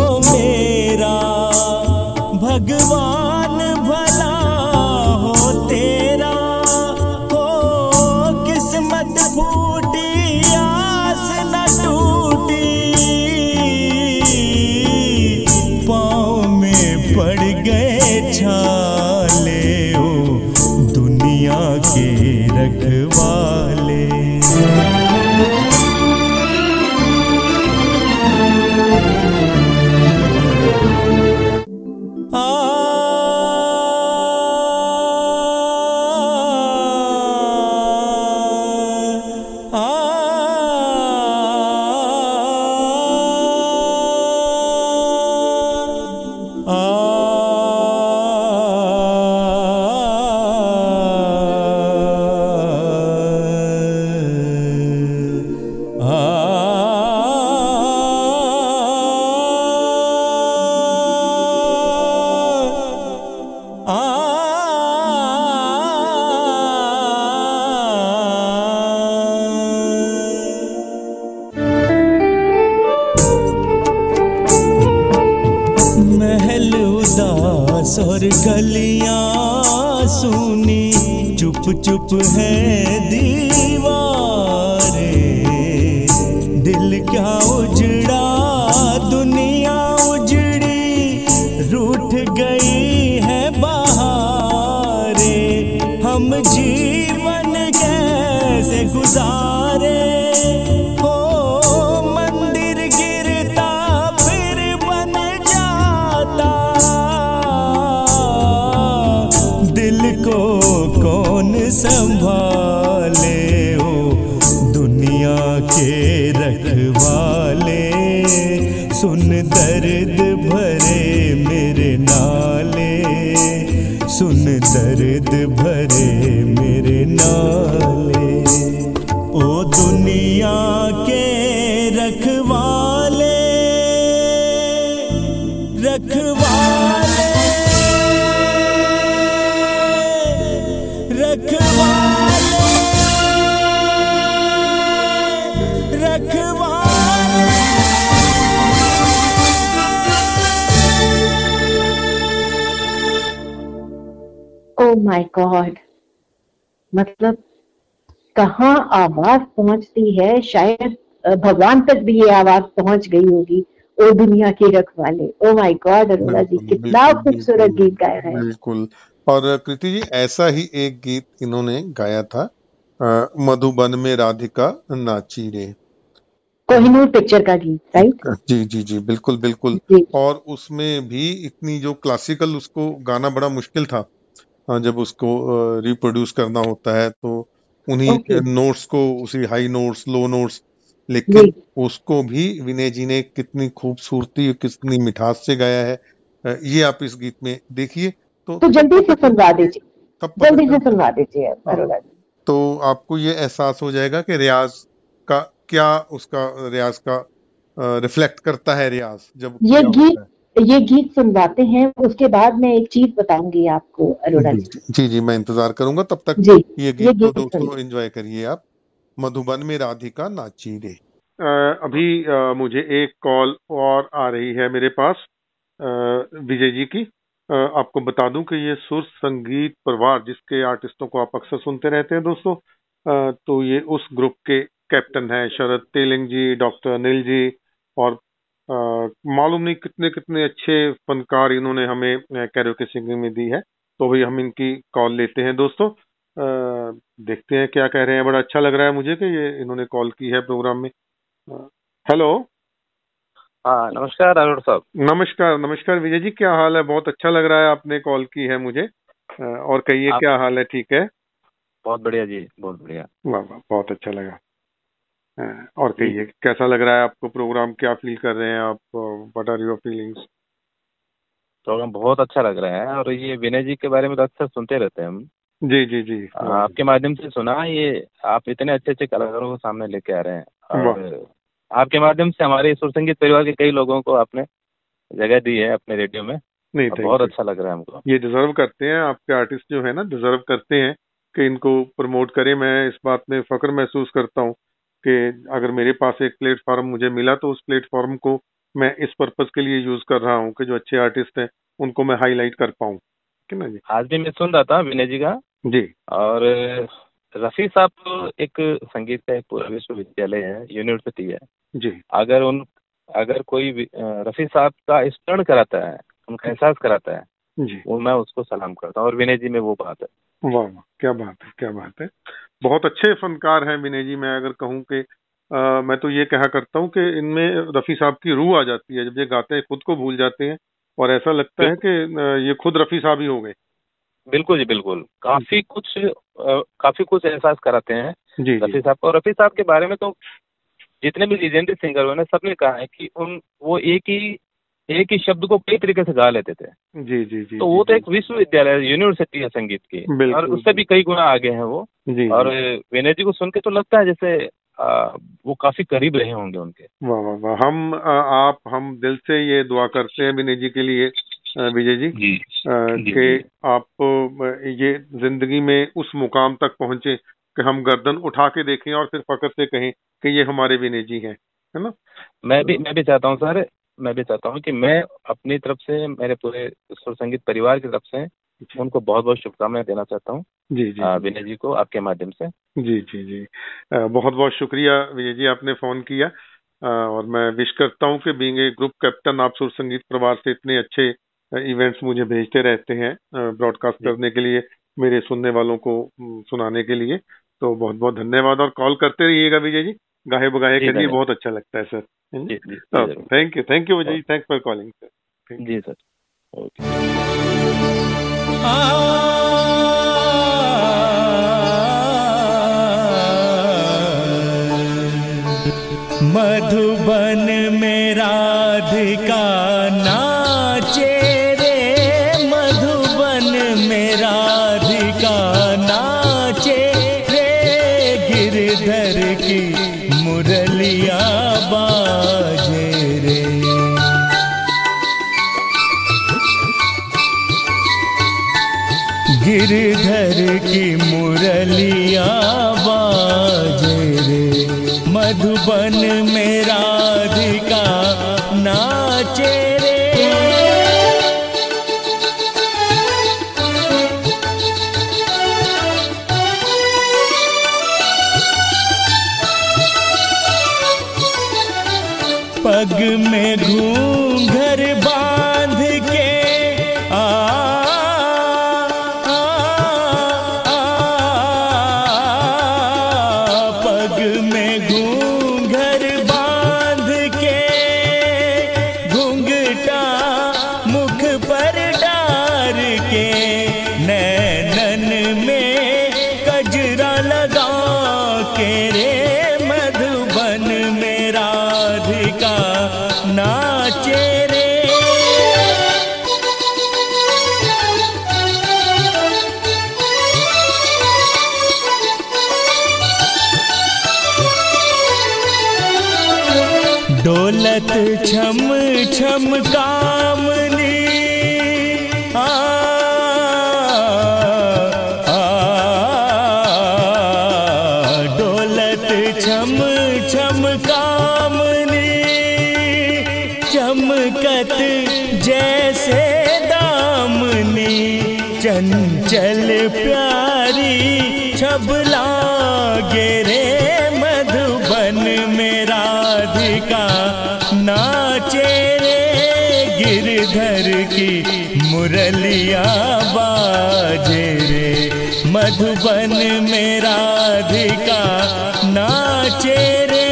है दीवारे दिल क्या उजड़ा, दुनिया उजड़ी, रूठ गई है बहारे, हम जीवन कैसे गुजारे? माय गॉड मतलब कहाँ आवाज़ पहुँचती है? शायद भगवान तक भी ये आवाज़ पहुँच गई होगी ओ दुनिया के रखवाले। Oh my God Arora ji कितना खूबसूरत गीत गाया है। बिल्कुल। और कृति जी ऐसा ही एक गीत इन्होंने गाया था मधुबन में राधिका नाची रे। कोहिनूर पिक्चर का गीत राइट जी जी जी बिल्कुल बिल्कुल। जी। और उसमें भी इतनी जो क्लासिकल उसको गाना बड़ा मुश्किल था जब उसको रिप्रोड्यूस करना होता है तो उन्हीं नोट्स को उसी हाई नोट्स लो नोट्स लेकिन उसको भी विनय जी ने कितनी खूबसूरती और कितनी मिठास से गाया है। ये आप इस गीत में देखिए तो तो जल्दी से सुनवा दीजिए। जल्दी से सुनवा दीजिए हाँ। तो आपको ये एहसास हो जाएगा कि रियाज का क्या उसका रियाज का रिफ्लेक्ट करता है रियाज जब ये गीत ये गीत सुनवाते हैं उसके बाद मैं एक चीज़ बताऊँगी आपको अरोड़ा जी। जी जी मैं इंतज़ार करूँगा तब तक जी ये ये गीत तो दोस्तों एंजॉय करिए आप। मधुबन में राधिका नाची रे। अभी अ, मुझे एक कॉल और आ रही है मेरे पास विजय जी की। अ, आपको बता दूँ कि ये सुर संगीत परिवार जिसके आर्टिस्टों को आप अक्सर सुनते रहते हैं दोस्तों अ, तो ये उस ग्रुप के कैप्टन हैं शरद तेलिंग जी डॉक्टर अनिल जी और मालूम नहीं कितने कितने अच्छे फनकार इन्होंने हमें कैरोके सिंगिंग में दी है। तो भी हम इनकी कॉल लेते हैं दोस्तों। अ, देखते हैं क्या कह रहे हैं। बड़ा अच्छा लग रहा है मुझे कि ये इन्होंने कॉल की है प्रोग्राम में। हेलो हाँ नमस्कार अरुण साहब। नमस्कार नमस्कार विजय जी क्या हाल है? बहुत अच्छा लग रहा है आपने कॉल की है मुझे। और कहिए क्या हाल है? ठीक है? बहुत बढ़िया जी बहुत बढ़िया। वाह वाह बहुत अच्छा लगा। और जी कहिए कैसा लग रहा है आपको प्रोग्राम क्या फील कर रहे हैं आप? What are your feelings program बहुत अच्छा लग रहा है और ये विनय जी के बारे में तो अक्सर सुनते रहते हैं हम। जी जी जी। आपके माध्यम से सुना ये आप इतने अच्छे अच्छे कलाकारों को सामने लेके आ रहे हैं और आपके माध्यम से हमारे सुर संगीत परिवार के कई लोगों को आपने जगह दी है अपने रेडियो में। नहीं और बहुत अच्छा लग रहा है हमको। ये डिजर्व करते हैं आपके आर्टिस्ट जो है ना डिजर्व करते हैं कि इनको प्रमोट करें। मैं इस बात में फख्र महसूस करता हूँ कि अगर मेरे पास एक प्लेटफॉर्म मुझे मिला तो उस प्लेटफॉर्म को मैं इस पर्पज के लिए यूज़ कर रहा हूँ कि जो अच्छे आर्टिस्ट हैं उनको मैं हाईलाइट कर पाऊँ। ठीक है ना जी? आज भी मैं सुन रहा था विनय जी का। जी। और रफी साहब तो एक संगीत का एक पूरा विश्वविद्यालय है यूनिवर्सिटी है। जी। अगर उन अगर कोई रफी साहब का स्मरण कराता है उनका एहसास कराता है जी। वो मैं उसको सलाम करता हूँ। और विनय जी में वो बात है। वाह वाह क्या बात है क्या बात है। बहुत अच्छे फनकार हैं विनय जी मैं अगर कहूँ कि मैं तो ये कहा करता हूँ कि इनमें रफी साहब की रूह आ जाती है जब ये गाते हैं खुद को भूल जाते हैं और ऐसा लगता है कि ये खुद रफी साहब ही हो गए। बिल्कुल जी बिल्कुल। काफ़ी कुछ अ, काफ़ी कुछ एहसास कराते हैं जी रफी साहब और रफी साहब के बारे में तो जितने भी लीजेंडरी सिंगर हुए ना सबने कहा है कि उन वो एक ही एक ही शब्द को कई तरीके से गा लेते थे। जी जी जी तो वो तो एक विश्वविद्यालय यूनिवर्सिटी है संगीत की। और उससे भी कई गुना आगे हैं वो। जी और विनय जी को सुन के तो लगता है जैसे अ, वो काफ़ी करीब रहे होंगे उनके। वाह वाह वाह। हम अ, आप हम दिल से ये दुआ करते हैं विनय जी के लिए विजय जी जी जी, कि जी। आप ये ज़िंदगी में उस मुकाम तक पहुँचे कि हम गर्दन उठा के देखें और फिर फकर से कहें कि ये हमारे विनय जी हैं है ना? मैं भी मैं भी चाहता हूँ सर। मैं भी चाहता हूँ कि मैं अपनी तरफ़ से मेरे पूरे सुर संगीत परिवार की तरफ़ से उनको बहुत बहुत शुभकामनाएँ देना चाहता हूँ। जी जी विनय जी को आपके माध्यम से। जी जी जी। बहुत बहुत शुक्रिया विजय जी आपने फ़ोन किया। और मैं विश करता हूँ कि बीइंग ए ग्रुप कैप्टन आप सुर संगीत परिवार से इतने अच्छे इवेंट्स मुझे भेजते रहते हैं ब्रॉडकास्ट करने के लिए मेरे सुनने वालों को सुनाने के लिए। तो बहुत बहुत धन्यवाद और कॉल करते रहिएगा विजय जी। गाहे बगाहे के लिए बहुत अच्छा लगता है sir. Thank you thank you Vijay ji thanks for calling sir ji sir. Madhuban Girdhar की मुरलिया बाजे रे मधुबन में मधुबन में राधिका नाचे रे।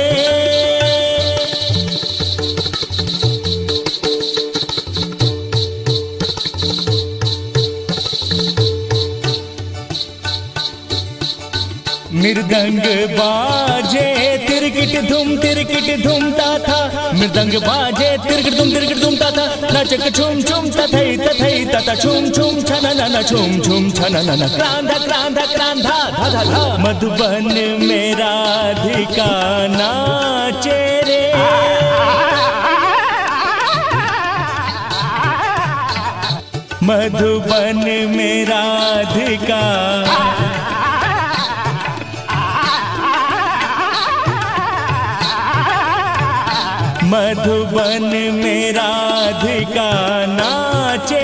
मृदंग बाजे मृदंग बाजे तिरकिट धुम तिरकिट धुमता था नचक छुम छुम तथई तथई तथा छुम छुम, छन, न छुम छुम, छन, न क्रांधा क्रांधा क्रांधा, धा धा धा। मधुबन में राधिका नाचे रे। मधुबन में राधिका मधुबन में राधिका नाचे।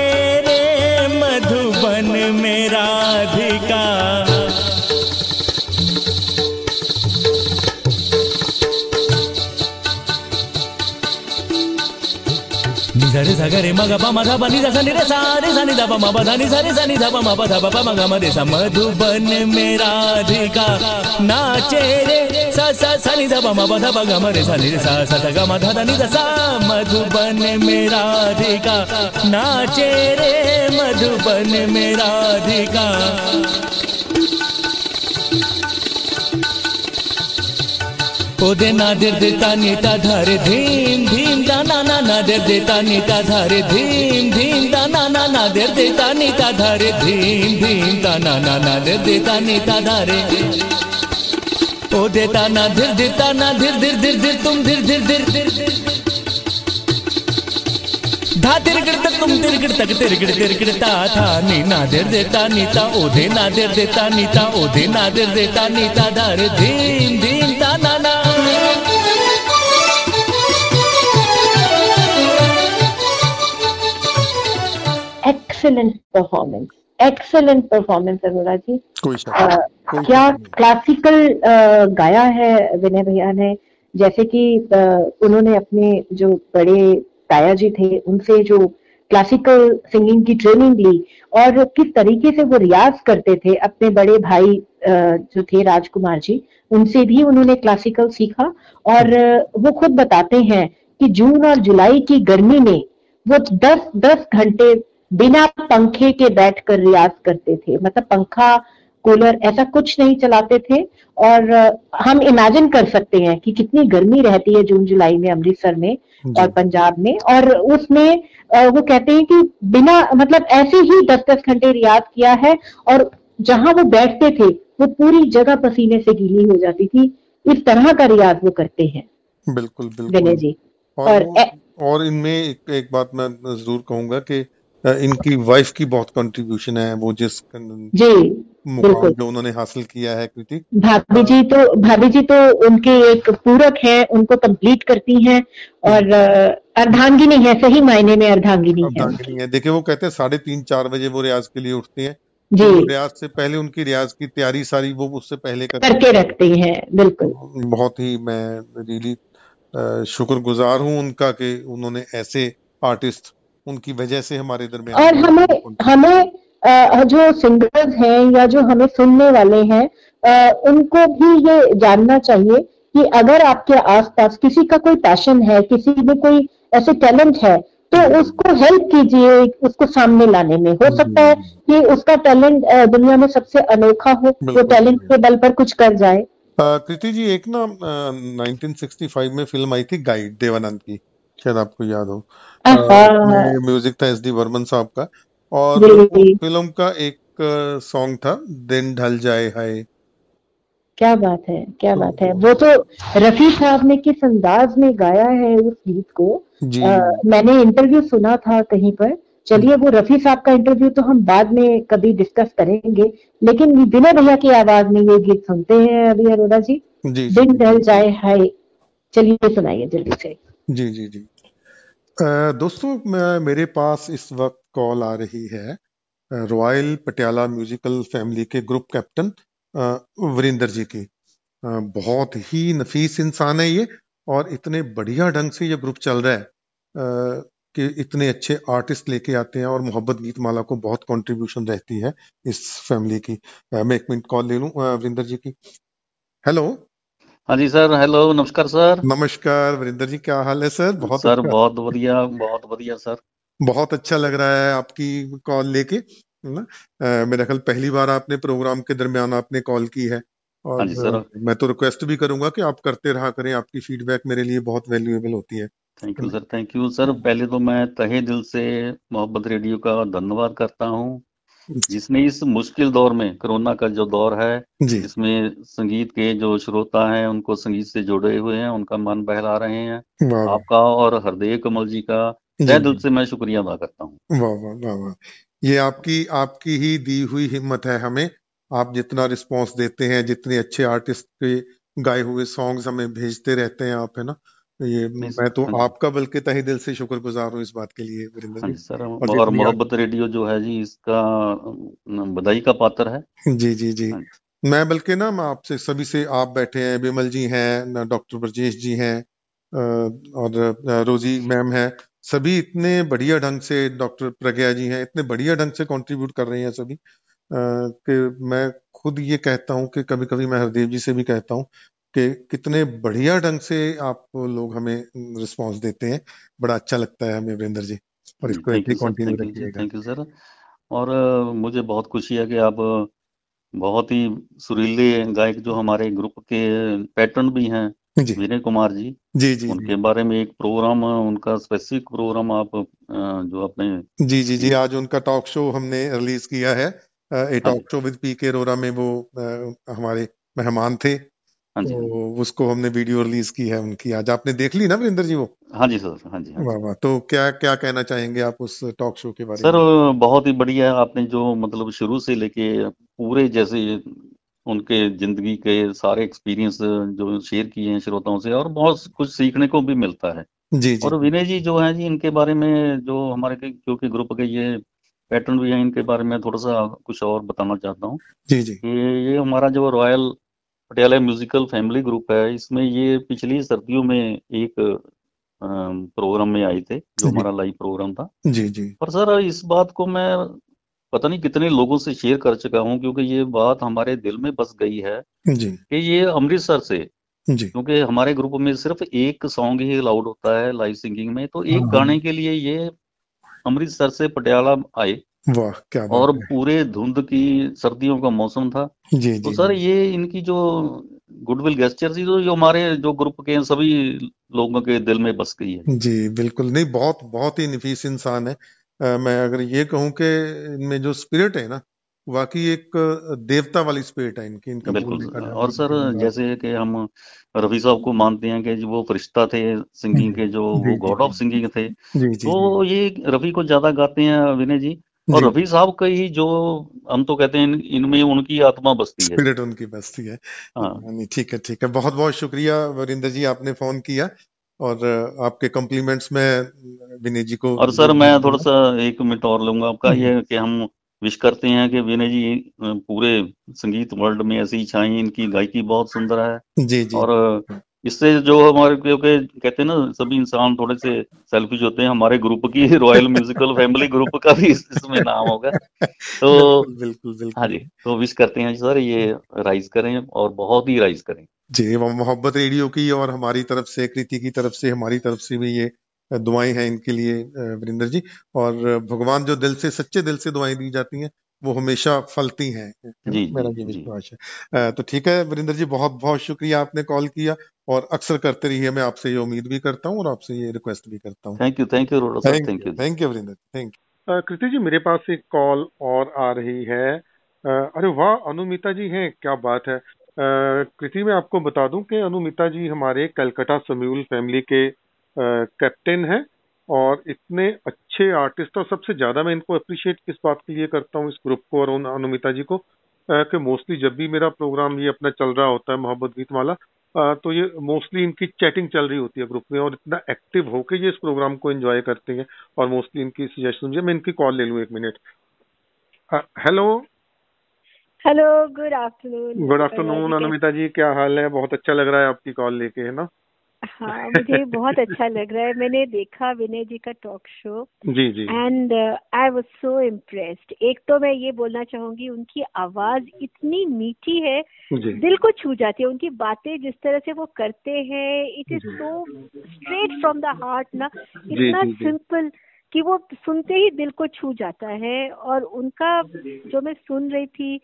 గరి మగ పమ ధప నిద సని రే సారి సని ధప మప ధని సరి సని ధప మప ధప పమ గమ రే స మధుబన్ మేరాధికా నాచే రే స స సని ధప మప ధప గమ రే సని రే స స ధ గమ ధ ధని ధ స మధుబన్ మేరాధికా నాచే రే మధుబన్ మేరాధికా ओदे नादिर दिता नीता धर धीम धीम दाना ना नादिर देता नीता धारे धीम धीम दाना ना ना नादिर देता नीता धारे धीम धीम दाना ना नादिर देता नीता धारे। ओ देता ना धीर, देता ना धीर धीर धीर धीर, तुम धीर धीर धीर। धीर धा तिरगिड़ तक तुम तिरगिड़ तक तिरगिड़ तिरगिड़ ता था नी नादिर देता नीता, ओधे नादिर देता नीता, ओधे नादिर देता नीता धारे धीम धीम ता ना ना। Excellent performance excellent performance Arora ji कोई कोई क्या क्लासिकल गाया है विनय भैया ने? जैसे कि उन्होंने अपने जो बड़े ताया जी थे उनसे जो क्लासिकल सिंगिंग की ट्रेनिंग ली और किस तरीके से वो रियाज करते थे अपने बड़े भाई जो थे राजकुमार जी उनसे भी उन्होंने क्लासिकल सीखा और वो खुद बताते हैं कि जून और जुलाई की गर्मी में वो दस दस घंटे बिना पंखे के बैठकर रियाज करते थे। मतलब पंखा कूलर ऐसा कुछ नहीं चलाते थे और हम इमेजिन कर सकते हैं कि कितनी गर्मी रहती है जून जुलाई में अमृतसर में और पंजाब में और उसमें वो कहते हैं कि बिना मतलब ऐसे ही दस दस घंटे रियाज किया है और जहाँ वो बैठते थे वो पूरी जगह पसीने से गीली हो जाती थी। इस तरह का रियाज वो करते हैं। बिल्कुल बिल्कुल। जी। और और, और इनमें एक, एक बात मैं ज़रूर कहूँगा कि इनकी वाइफ की बहुत कंट्रीब्यूशन है वो जिस जी मुकाम जो उन्होंने हासिल किया है कृति। भाभी जी तो भाभी जी तो उनके एक पूरक है उनको कंप्लीट करती हैं और अर्धांगिनी है सही मायने में अर्धांगिनी है। अर्धांगिनी है। देखिए वो कहते हैं साढ़े तीन चार बजे वो रियाज के लिए उठते हैं। जी। तो रियाज से पहले उनकी रियाज की तैयारी सारी वो उससे पहले कर करके रखते हैं बिल्कुल। बहुत ही मैं रियली शुक्रगुजार हूँ उनका कि उन्होंने ऐसे आर्टिस्ट उनकी वजह से हमारे दरमियान और हमें हमें जो सिंगर्स हैं या जो हमें सुनने वाले हैं उनको भी ये जानना चाहिए कि अगर आपके आसपास किसी का कोई पैशन है किसी में कोई ऐसे टैलेंट है तो उसको हेल्प कीजिए उसको सामने लाने में। हो सकता है कि उसका टैलेंट दुनिया में सबसे अनोखा हो वो टैलेंट के बल पर कुछ कर जाए। कृति जी एक ना 1965 में फ़िल्म आई थी गाइड देवानंद की। शायद आपको याद हो। म्यूज़िक था एस डी वर्मन साहब का। और फ़िल्म का एक सॉन्ग था दिन ढल जाए हाय। क्या बात है क्या तो, बात है। वो तो रफी साहब ने किस अंदाज में गाया है उस गीत को? आ, मैंने इंटरव्यू सुना था कहीं पर। चलिए वो रफी साहब का इंटरव्यू तो हम बाद में कभी डिस्कस करेंगे। लेकिन विनय भैया की आवाज़ में ये गीत सुनते हैं अभी अरोड़ा जी, जी दिन ढल जाए हाय। चलिए सुनाइए जल्दी से। जी जी जी। दोस्तों मेरे पास इस वक्त कॉल आ रही है रॉयल पटियाला म्यूजिकल फैमिली के ग्रुप कैप्टन वरिंदर जी की। बहुत ही नफीस इंसान है ये और इतने बढ़िया ढंग से ये ग्रुप चल रहा है कि इतने अच्छे आर्टिस्ट लेके आते हैं और मोहब्बत गीत माला को बहुत कंट्रीब्यूशन रहती है इस फैमिली की। मैं एक मिनट कॉल ले लूँ वरिंदर जी की। हेलो। हाँ जी सर हेलो नमस्कार सर। नमस्कार वरिंदर जी क्या हाल है सर? बहुत सर अच्छा। बहुत बढ़िया बहुत बढ़िया सर। बहुत अच्छा लग रहा है आपकी कॉल लेके ना? मेरा ख्याल पहली बार आपने प्रोग्राम के दरमियान आपने कॉल की है। और हाँ जी सर। मैं तो रिक्वेस्ट भी करूँगा कि आप करते रहा करें आपकी फीडबैक मेरे लिए बहुत वैल्यूएबल होती है। Thank you sir thank you. Sir पहले तो मैं तहे दिल से मोहब्बत रेडियो का धन्यवाद करता हूँ। जिसने इस मुश्किल दौर में कोरोना का जो दौर है जिसमें संगीत के जो श्रोता हैं उनको संगीत से जुड़े हुए हैं उनका मन बहला रहे हैं। आपका और हरदेव कमल जी का तय दिल से मैं शुक्रिया अदा करता हूँ। वाह वाह वाह वाह। ये आपकी आपकी ही दी हुई हिम्मत है हमें। आप जितना रिस्पॉन्स देते हैं जितने अच्छे आर्टिस्ट के गाए हुए सॉन्ग्स हमें भेजते रहते हैं आप है ना? ये मैं तो हाँ आपका बल्कि तहे दिल से शुक्रगुजार हूँ इस बात के लिए हाँ जी। सर और मोहब्बत रेडियो जो है जी इसका बधाई का पात्र है। जी जी जी। हाँ मैं बल्कि ना मैं आपसे सभी से आप बैठे हैं बिमल जी हैं डॉक्टर ब्रजेश जी हैं और रोजी मैम है सभी इतने बढ़िया ढंग से डॉक्टर प्रज्ञा जी हैं इतने बढ़िया ढंग से कंट्रीब्यूट कर रहे हैं सभी कि मैं खुद ये कहता हूँ कि कभी कभी मैं हरदेव जी से भी कहता हूँ कि कितने बढ़िया ढंग से आप लोग हमें रिस्पांस देते हैं। बड़ा अच्छा लगता है हमें वीरेंद्र जी और इसको ऐसे कंटिन्यू रखिएगा। थैंक यू सर और मुझे बहुत खुशी है कि आप बहुत ही सुरीले गायक जो हमारे ग्रुप के पैटर्न भी हैं विनय कुमार जी। जी जी उनके जी. बारे में एक प्रोग्राम उनका स्पेसिफिक प्रोग्राम आप जो अपने जी जी जी आज उनका टॉक शो हमने रिलीज़ किया है। A talk show with P K Arora में वो हमारे मेहमान थे। तो उसको हमने वीडियो रिलीज़ की है उनकी। आज आपने देख ली ना वीरेंद्र जी वो? हाँ जी सर हाँ जी हाँ वाह वाह तो क्या क्या कहना चाहेंगे आप उस टॉक शो के बारे सर में? बहुत ही बढ़िया आपने जो मतलब शुरू से लेके पूरे जैसे उनके ज़िंदगी के सारे एक्सपीरियंस जो शेयर किए हैं श्रोताओं से और बहुत कुछ सीखने को भी मिलता है। जी जी। और विनय जी जो है जी इनके बारे में जो हमारे क्योंकि ग्रुप के ये पैटर्न भी है इनके बारे में थोड़ा सा कुछ और बताना चाहता हूँ जी जी। ये ये हमारा जो royal Patiala musical family group है। इसमें ये पिछली सर्दियों में एक प्रोग्राम में आए थे जो हमारा लाइव प्रोग्राम था। जी जी। पर सर इस बात को मैं पता नहीं कितने लोगों से शेयर कर चुका हूँ क्योंकि ये बात हमारे दिल में बस गई है जी। कि ये अमृतसर से जी। क्योंकि हमारे ग्रुप में सिर्फ़ एक सॉन्ग ही अलाउड होता है लाइव सिंगिंग में। तो एक हाँ, गाने। के लिए ये अमृतसर से पटियाला आए। वाह क्या और पूरे धुंध की सर्दियों का मौसम था। जी तो जी सर ये इनकी जो गुडविल गेस्टर थी तो जो हमारे जो ग्रुप के सभी लोगों के दिल में बस गई है। जी बिल्कुल। नहीं बहुत बहुत ही नफीस इंसान है। आ, मैं अगर ये कहूँ कि इनमें जो स्पिरिट है ना वाकई एक देवता वाली स्पिरिट है इनकी इनका बिल्कुल। और सर जैसे कि हम रफी साहब को मानते हैं कि वो फरिश्ता थे सिंगिंग के जो वो गॉड ऑफ़ सिंगिंग थे। जी जी तो ये रफी को ज़्यादा गाते हैं विनय जी। और रफी साहब का ही जो हम तो कहते हैं इनमें उनकी आत्मा बसती है। स्पिरिट उनकी बसती है। हाँ। ठीक है ठीक है। बहुत बहुत शुक्रिया वरिंदर जी आपने फ़ोन किया और आपके कॉम्प्लीमेंट्स में विनय जी को और सर मैं थोड़ा सा एक मिनट और लूँगा आपका। ये कि हम विश करते हैं कि विनय जी पूरे संगीत वर्ल्ड में ऐसी छाई इनकी गायकी बहुत सुंदर है। जी जी। और इससे जो हमारे क्योंकि कहते हैं ना सभी इंसान थोड़े से सेल्फिश होते हैं। हमारे ग्रुप की रॉयल म्यूजिकल फैमिली ग्रुप का भी इसमें नाम होगा। तो बिल्कुल बिल्कुल हाँ जी तो विश करते हैं सर ये राइज करें और बहुत ही राइज करें। जी मोहब्बत रेडियो की और हमारी तरफ़ से कृति की तरफ़ से हमारी तरफ़ से भी ये दुआएँ हैं इनके लिए वरिंदर जी। और भगवान जो दिल से सच्चे दिल से दुआएँ दी जाती हैं वो हमेशा फलती हैं जी मेरा ये विश्वास है। तो ठीक है वरिंदर जी बहुत बहुत शुक्रिया आपने कॉल किया और अक्सर करते रहिए। मैं आपसे ये उम्मीद भी करता हूँ और आपसे ये रिक्वेस्ट भी करता हूँ। Thank you thank you thank you thank you Varinder thank you Kriti ji मेरे पास एक कॉल और आ रही है। अरे वाह अनुमिता जी हैं क्या बात है। कृति मैं आपको बता दूँ कि अनुमिता जी हमारे कलकत्ता समूल फैमिली के कैप्टन हैं। और इतने अच्छे आर्टिस्ट और सबसे ज़्यादा मैं इनको अप्रिशिएट किस बात के लिए करता हूँ इस ग्रुप को और अनुमिता जी को कि मोस्टली जब भी मेरा प्रोग्राम ये अपना चल रहा होता है मोहब्बत गीत वाला तो ये मोस्टली इनकी चैटिंग चल रही होती है ग्रुप में और इतना एक्टिव होके ये इस प्रोग्राम को एंजॉय करते हैं और मोस्टली इनकी सजेशन मुझे मैं इनकी कॉल ले लूँ एक minute hello hello good afternoon good afternoon Anumita ji. क्या हाल है? बहुत अच्छा लग रहा है आपकी कॉल लेके है ना? हाँ मुझे बहुत अच्छा लग रहा है। मैंने देखा विनय जी का टॉक शो जी जी। And I was so impressed एक तो मैं ये बोलना चाहूँगी उनकी आवाज़ इतनी मीठी है जी। दिल को छू जाती है। उनकी बातें जिस तरह से वो करते हैं it is so straight from the heart ना। इतना सिंपल कि वो सुनते ही दिल को छू जाता है और उनका जो मैं सुन रही थी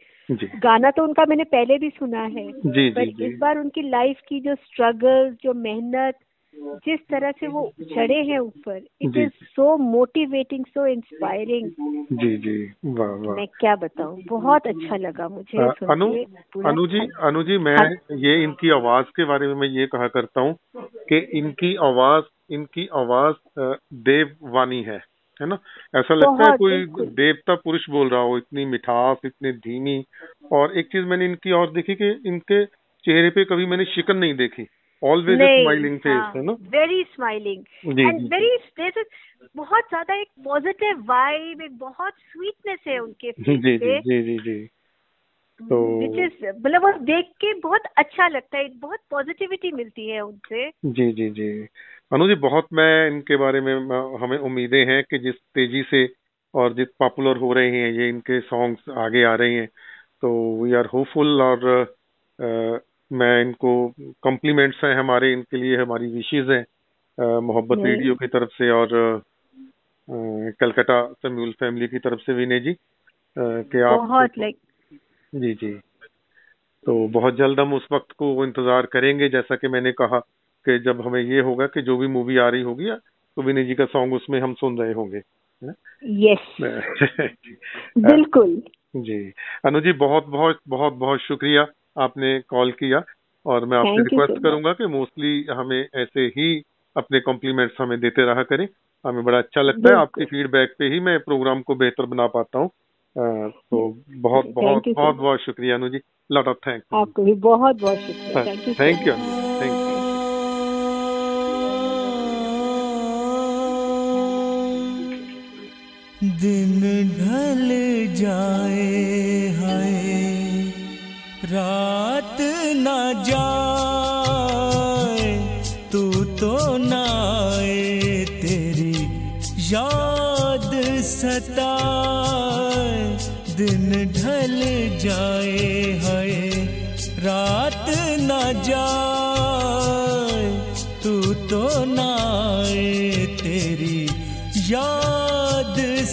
गाना तो उनका मैंने पहले भी सुना है जी पर जी। इस बार उनकी लाइफ की जो स्ट्रगल जो मेहनत जिस तरह से वो चढ़े हैं ऊपर it is so motivating so inspiring जी जी वाह वाह। मैं क्या बताऊँ? बहुत अच्छा लगा मुझे अनु अनु जी अनु जी मैं हाँ। ये इनकी आवाज़ के बारे में मैं ये कहा करता हूँ कि इनकी आवाज़ इनकी आवाज़ देववाणी है है ना? ऐसा लगता है कोई देवता पुरुष बोल रहा हो इतनी मिठास इतनी धीमी। और एक चीज़ मैंने इनकी और देखी कि इनके चेहरे पे कभी मैंने शिकन नहीं देखी। ऑलवेज स्माइलिंग फेस है ना? वेरी स्माइलिंग एंड वेरी बहुत ज़्यादा एक पॉजिटिव वाइब एक बहुत स्वीटनेस है उनके जी जी जी जी जी। तो मतलब वो देख के बहुत अच्छा लगता है बहुत पॉजिटिविटी मिलती है उनसे। जी जी जी। अनु जी बहुत मैं इनके बारे में हमें उम्मीदें हैं कि जिस तेज़ी से और जिस पॉपुलर हो रहे हैं ये इनके सॉन्ग्स आगे आ रहे हैं तो वी आर होपफुल और अ, मैं इनको कॉम्प्लीमेंट्स हैं हमारे इनके लिए हमारी विशेष हैं मोहब्बत। रेडियो की तरफ़ से और कलकत्ता समूल फैमिली की तरफ़ से विनय जी कि आप बहुत लाइक जी जी तो बहुत जल्द हम उस वक्त को इंतज़ार करेंगे जैसा कि मैंने कहा कि जब हमें ये होगा कि जो भी मूवी आ रही होगी तो विनय जी का सॉन्ग उसमें हम सुन रहे होंगे यस बिल्कुल। जी। अनु जी बहुत बहुत बहुत बहुत शुक्रिया आपने कॉल किया और मैं आपसे रिक्वेस्ट. करूँगा कि मोस्टली हमें ऐसे ही अपने कॉम्प्लीमेंट्स हमें देते रहा करें। हमें बड़ा अच्छा लगता है। आपकी फीडबैक पे ही मैं प्रोग्राम को बेहतर बना पाता हूँ। तो बहुत बहुत बहुत बहुत शुक्रिया Anu ji. Lot of thank आपको भी बहुत बहुत शुक्रिया। थैंक थैंक यू दिन ढल जाए हाय। रात ना जाए, तू तो ना तेरी याद सताए। दिन ढल जाए है रात न जाए।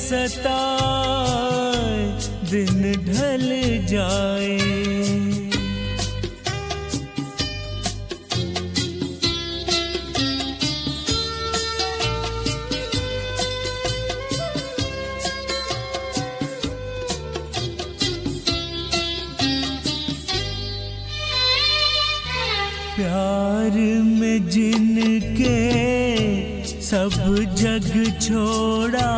सताए दिन ढल जाए। प्यार में जिनके सब जग छोड़ा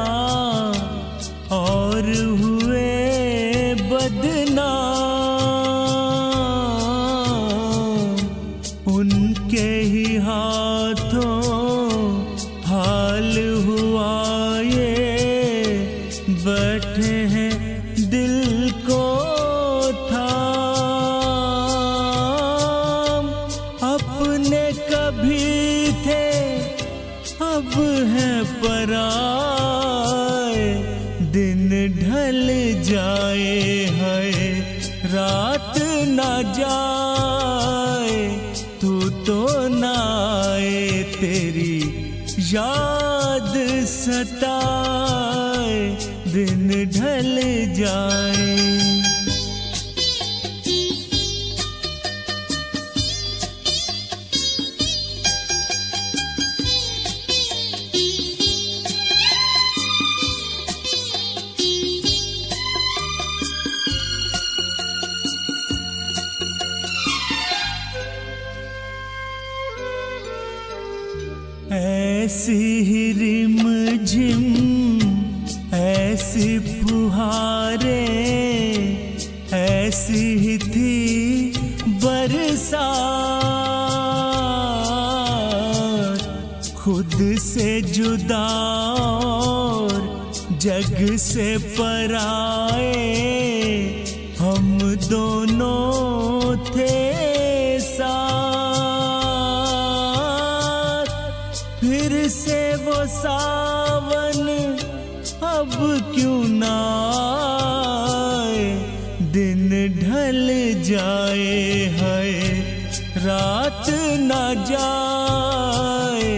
रात न जाए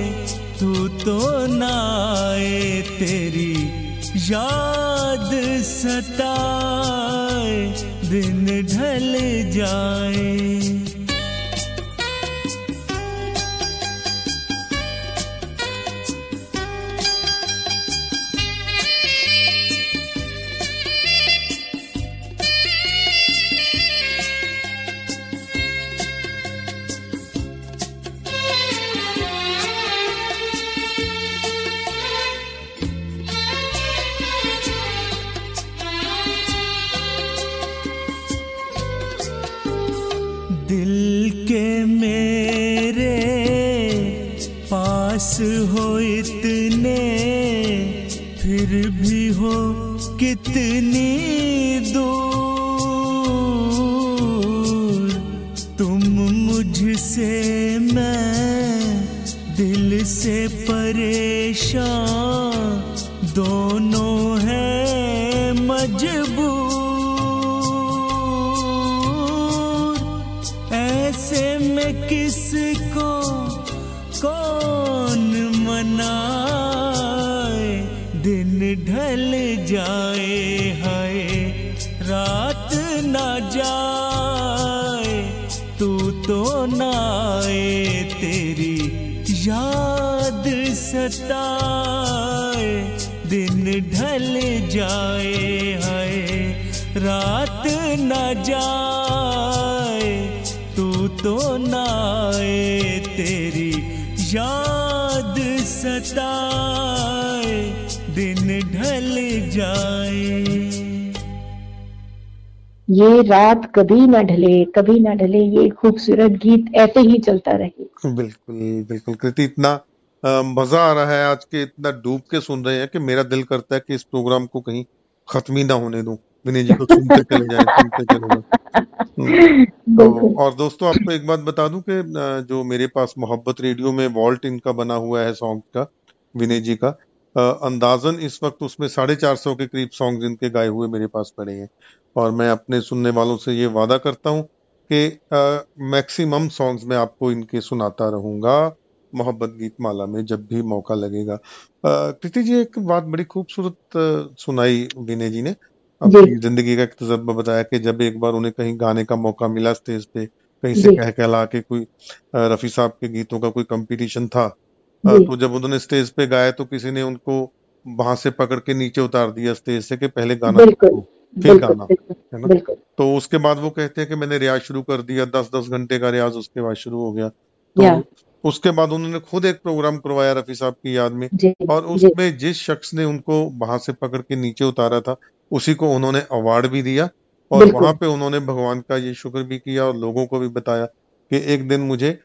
तू तो ना आए तेरी याद सताए दिन ढल जाए। तू ना आए तेरी याद सताए दिन ढल जाए। ये रात कभी ना ढले कभी ना ढले ये खूबसूरत गीत ऐसे ही चलता रहे। बिल्कुल बिल्कुल। कृति इतना मज़ा आ रहा है आज के इतना डूब के सुन रहे हैं कि मेरा दिल करता है कि इस प्रोग्राम को कहीं खत्म ही ना होने दूँ। विनय जी को सुनते चले जाएँ सुनते चले जाएँ। तो और दोस्तों आपको एक बात बता दूँ कि जो मेरे पास मोहब्बत रेडियो में वॉल्ट इनका बना हुआ है सॉन्ग का विनय जी का अंदाजन इस वक्त उसमें साढ़े चार सौ के करीब सॉन्ग इनके गाए हुए मेरे पास पड़े हैं। और मैं अपने सुनने वालों से ये वादा करता हूँ कि मैक्सिमम सॉन्ग्स मैं आपको इनके सुनाता रहूँगा। मोहब्बत गीत माला में जब भी मौका लगेगा। कृति जी एक बात बड़ी खूबसूरत सुनाई विनय जी ने। अपनी ज़िंदगी का एक तजर्बा बताया कि जब एक बार उन्हें कहीं गाने का मौका मिला स्टेज पे कहीं से कह कहला के कोई रफी साहब के गीतों का कोई कंपटीशन था तो जब उन्होंने स्टेज पे गाया तो किसी ने उनको वहाँ से पकड़ के नीचे उतार दिया स्टेज से कि पहले गाना फिर गाना है ना? तो उसके बाद वो कहते हैं कि मैंने रियाज शुरू कर दिया दस दस घंटे का रियाज उसके बाद शुरू हो गया। तो उसके बाद उन्होंने खुद एक प्रोग्राम करवाया रफी साहब की याद में। और उसमें जिस शख्स ने उनको वहाँ से पकड़ के नीचे उतारा था उसी को उन्होंने अवार्ड भी दिया और वहाँ पे उन्होंने भगवान का ये शुक्र भी किया और लोगों को भी बताया कि एक दिन मुझे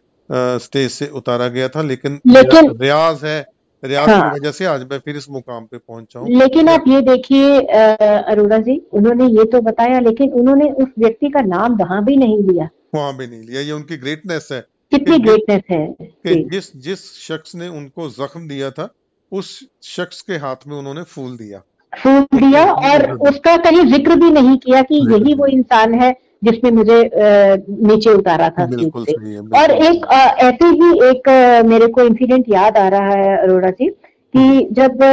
स्टेज से उतारा गया था लेकिन, लेकिन रियाज है रियाज हाँ, की वजह से आज मैं फिर इस मुकाम पे पहुँचा हूँ। लेकिन आप ये देखिए अरोड़ा जी उन्होंने ये तो बताया लेकिन उन्होंने उस व्यक्ति का नाम वहाँ भी नहीं लिया। वहाँ भी नहीं लिया ये उनकी ग्रेटनेस है। कितनी ग्रेटनेस है? कि जिस जिस शख्स ने उनको जख्म दिया था उस शख्स के हाथ में उन्होंने फूल दिया। फूल दिया और उसका कहीं ज़िक्र भी नहीं किया कि यही वो इंसान है जिसने मुझे नीचे उतारा था सीट से। और एक ऐसे ही एक मेरे को इंसिडेंट याद आ रहा है अरोड़ा जी कि जब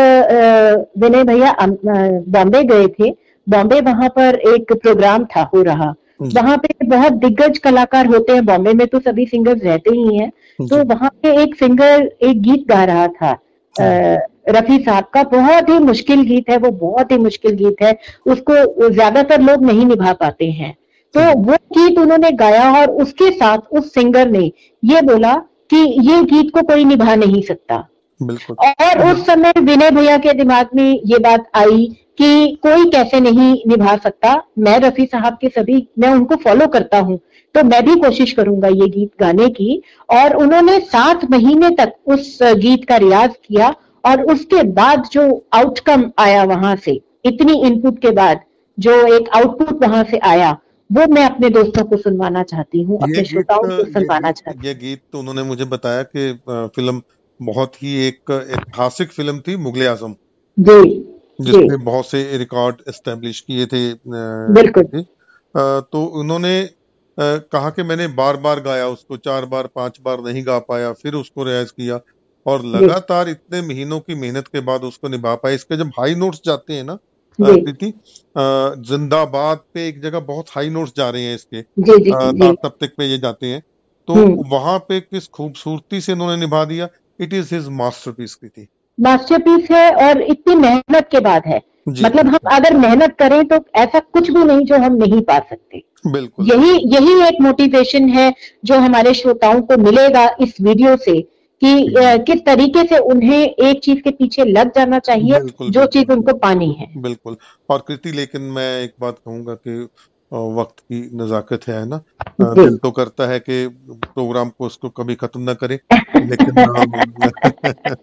विनय भैया बॉम्बे गए थे बॉम्बे वहाँ पर एक प्रोग्राम था हो रहा। वहाँ पे बहुत दिग्गज कलाकार होते हैं बॉम्बे में तो सभी सिंगर्स रहते ही हैं। तो वहाँ पे एक सिंगर एक गीत गा रहा था रफी साहब का। बहुत ही मुश्किल गीत है वो बहुत ही मुश्किल गीत है। उसको ज़्यादातर लोग नहीं निभा पाते हैं। तो वो गीत उन्होंने गाया और उसके साथ उस सिंगर ने ये बोला कि ये गीत को कोई निभा नहीं सकता। और उस समय विनय भैया के दिमाग में ये बात आई कि कोई कैसे नहीं निभा सकता। मैं रफी साहब के सभी मैं उनको फॉलो करता हूँ तो मैं भी कोशिश करूँगा ये गीत गाने की। और उन्होंने सात महीने तक उस गीत का रियाज किया और उसके बाद जो आउटकम आया वहाँ से इतनी इनपुट के बाद जो एक आउटपुट वहाँ से आया वो मैं अपने दोस्तों को सुनवाना चाहती हूँ अपने श्रोताओं को सुनवाना चाहती हूँ। ये गीत तो उन्होंने मुझे बताया कि फ़िल्म बहुत ही एक ऐतिहासिक फ़िल्म थी मुगल आज़म। जिसने बहुत से रिकॉर्ड एस्टेब्लिश किए थे बिल्कुल। तो उन्होंने कहा कि मैंने बार बार गाया उसको चार बार पाँच बार नहीं गा पाया फिर उसको रियाज किया। और लगातार इतने महीनों की मेहनत के बाद उसको निभा पाया। इसके जब हाई नोट्स जाते हैं ना प्रीति जिंदाबाद पे एक जगह बहुत हाई नोट्स जा रहे हैं इसके। तब तक पे ये जाते हैं। तो हम्म। वहाँ पे किस खूबसूरती से इन्होंने निभा दिया? It is his masterpiece Kriti masterpiece है और इतनी मेहनत के बाद है। मतलब हम अगर मेहनत करें तो ऐसा कुछ भी नहीं जो हम नहीं पा सकते। बिल्कुल। यही यही एक मोटिवेशन है जो हमारे श्रोताओं को मिलेगा इस वीडियो से कि किस तरीके से उन्हें एक चीज़ के पीछे लग जाना चाहिए जो चीज़ उनको पानी है। बिल्कुल। और कृति लेकिन मैं एक बात कहूँगा कि वक्त की नजाकत है ना? दिल तो करता है कि प्रोग्राम को उसको कभी खत्म ना करें। लेकिन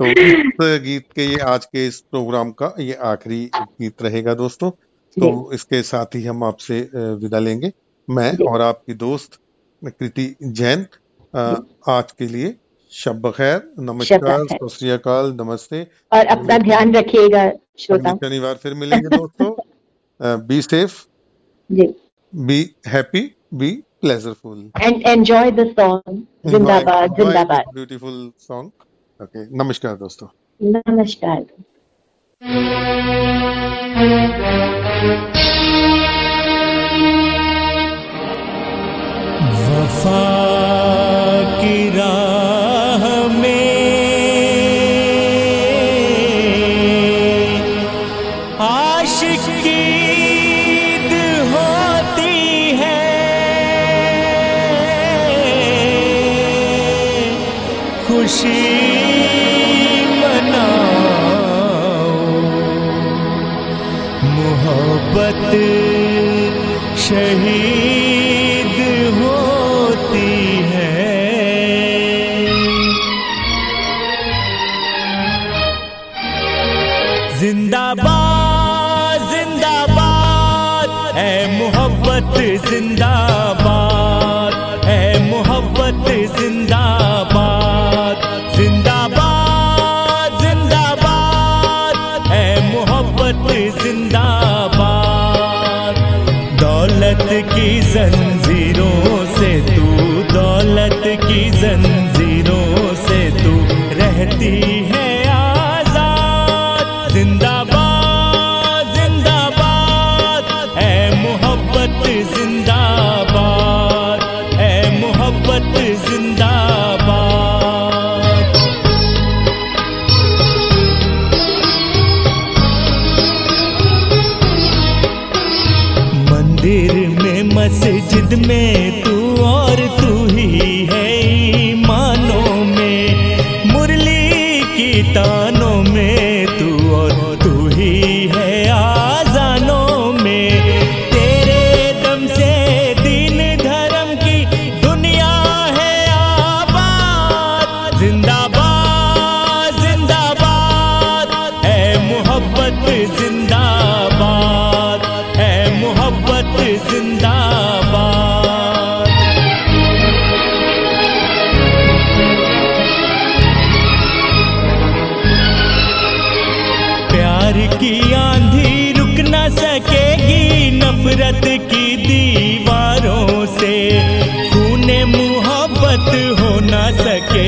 तो इस गीत के ये आज के इस प्रोग्राम का ये आखिरी गीत रहेगा दोस्तों। तो इसके साथ ही हम आपसे विदा लेंगे। मैं और आपकी दोस्त कृति जैन आज के लिए शब खैर नमस्कार सत नमस्ते। और अपना ध्यान रखिएगा श्रोता। शनिवार फिर मिलेंगे दोस्तों। Be safe be happy be pleasureful and enjoy the song जिंदाबाद जिंदाबाद ब्यूटीफुल सॉन्ग ओके नमस्कार दोस्तों नमस्कार वफा जिंदाबाद जिंदाबाद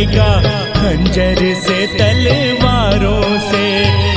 सकेगा खंजर से तलवारों से।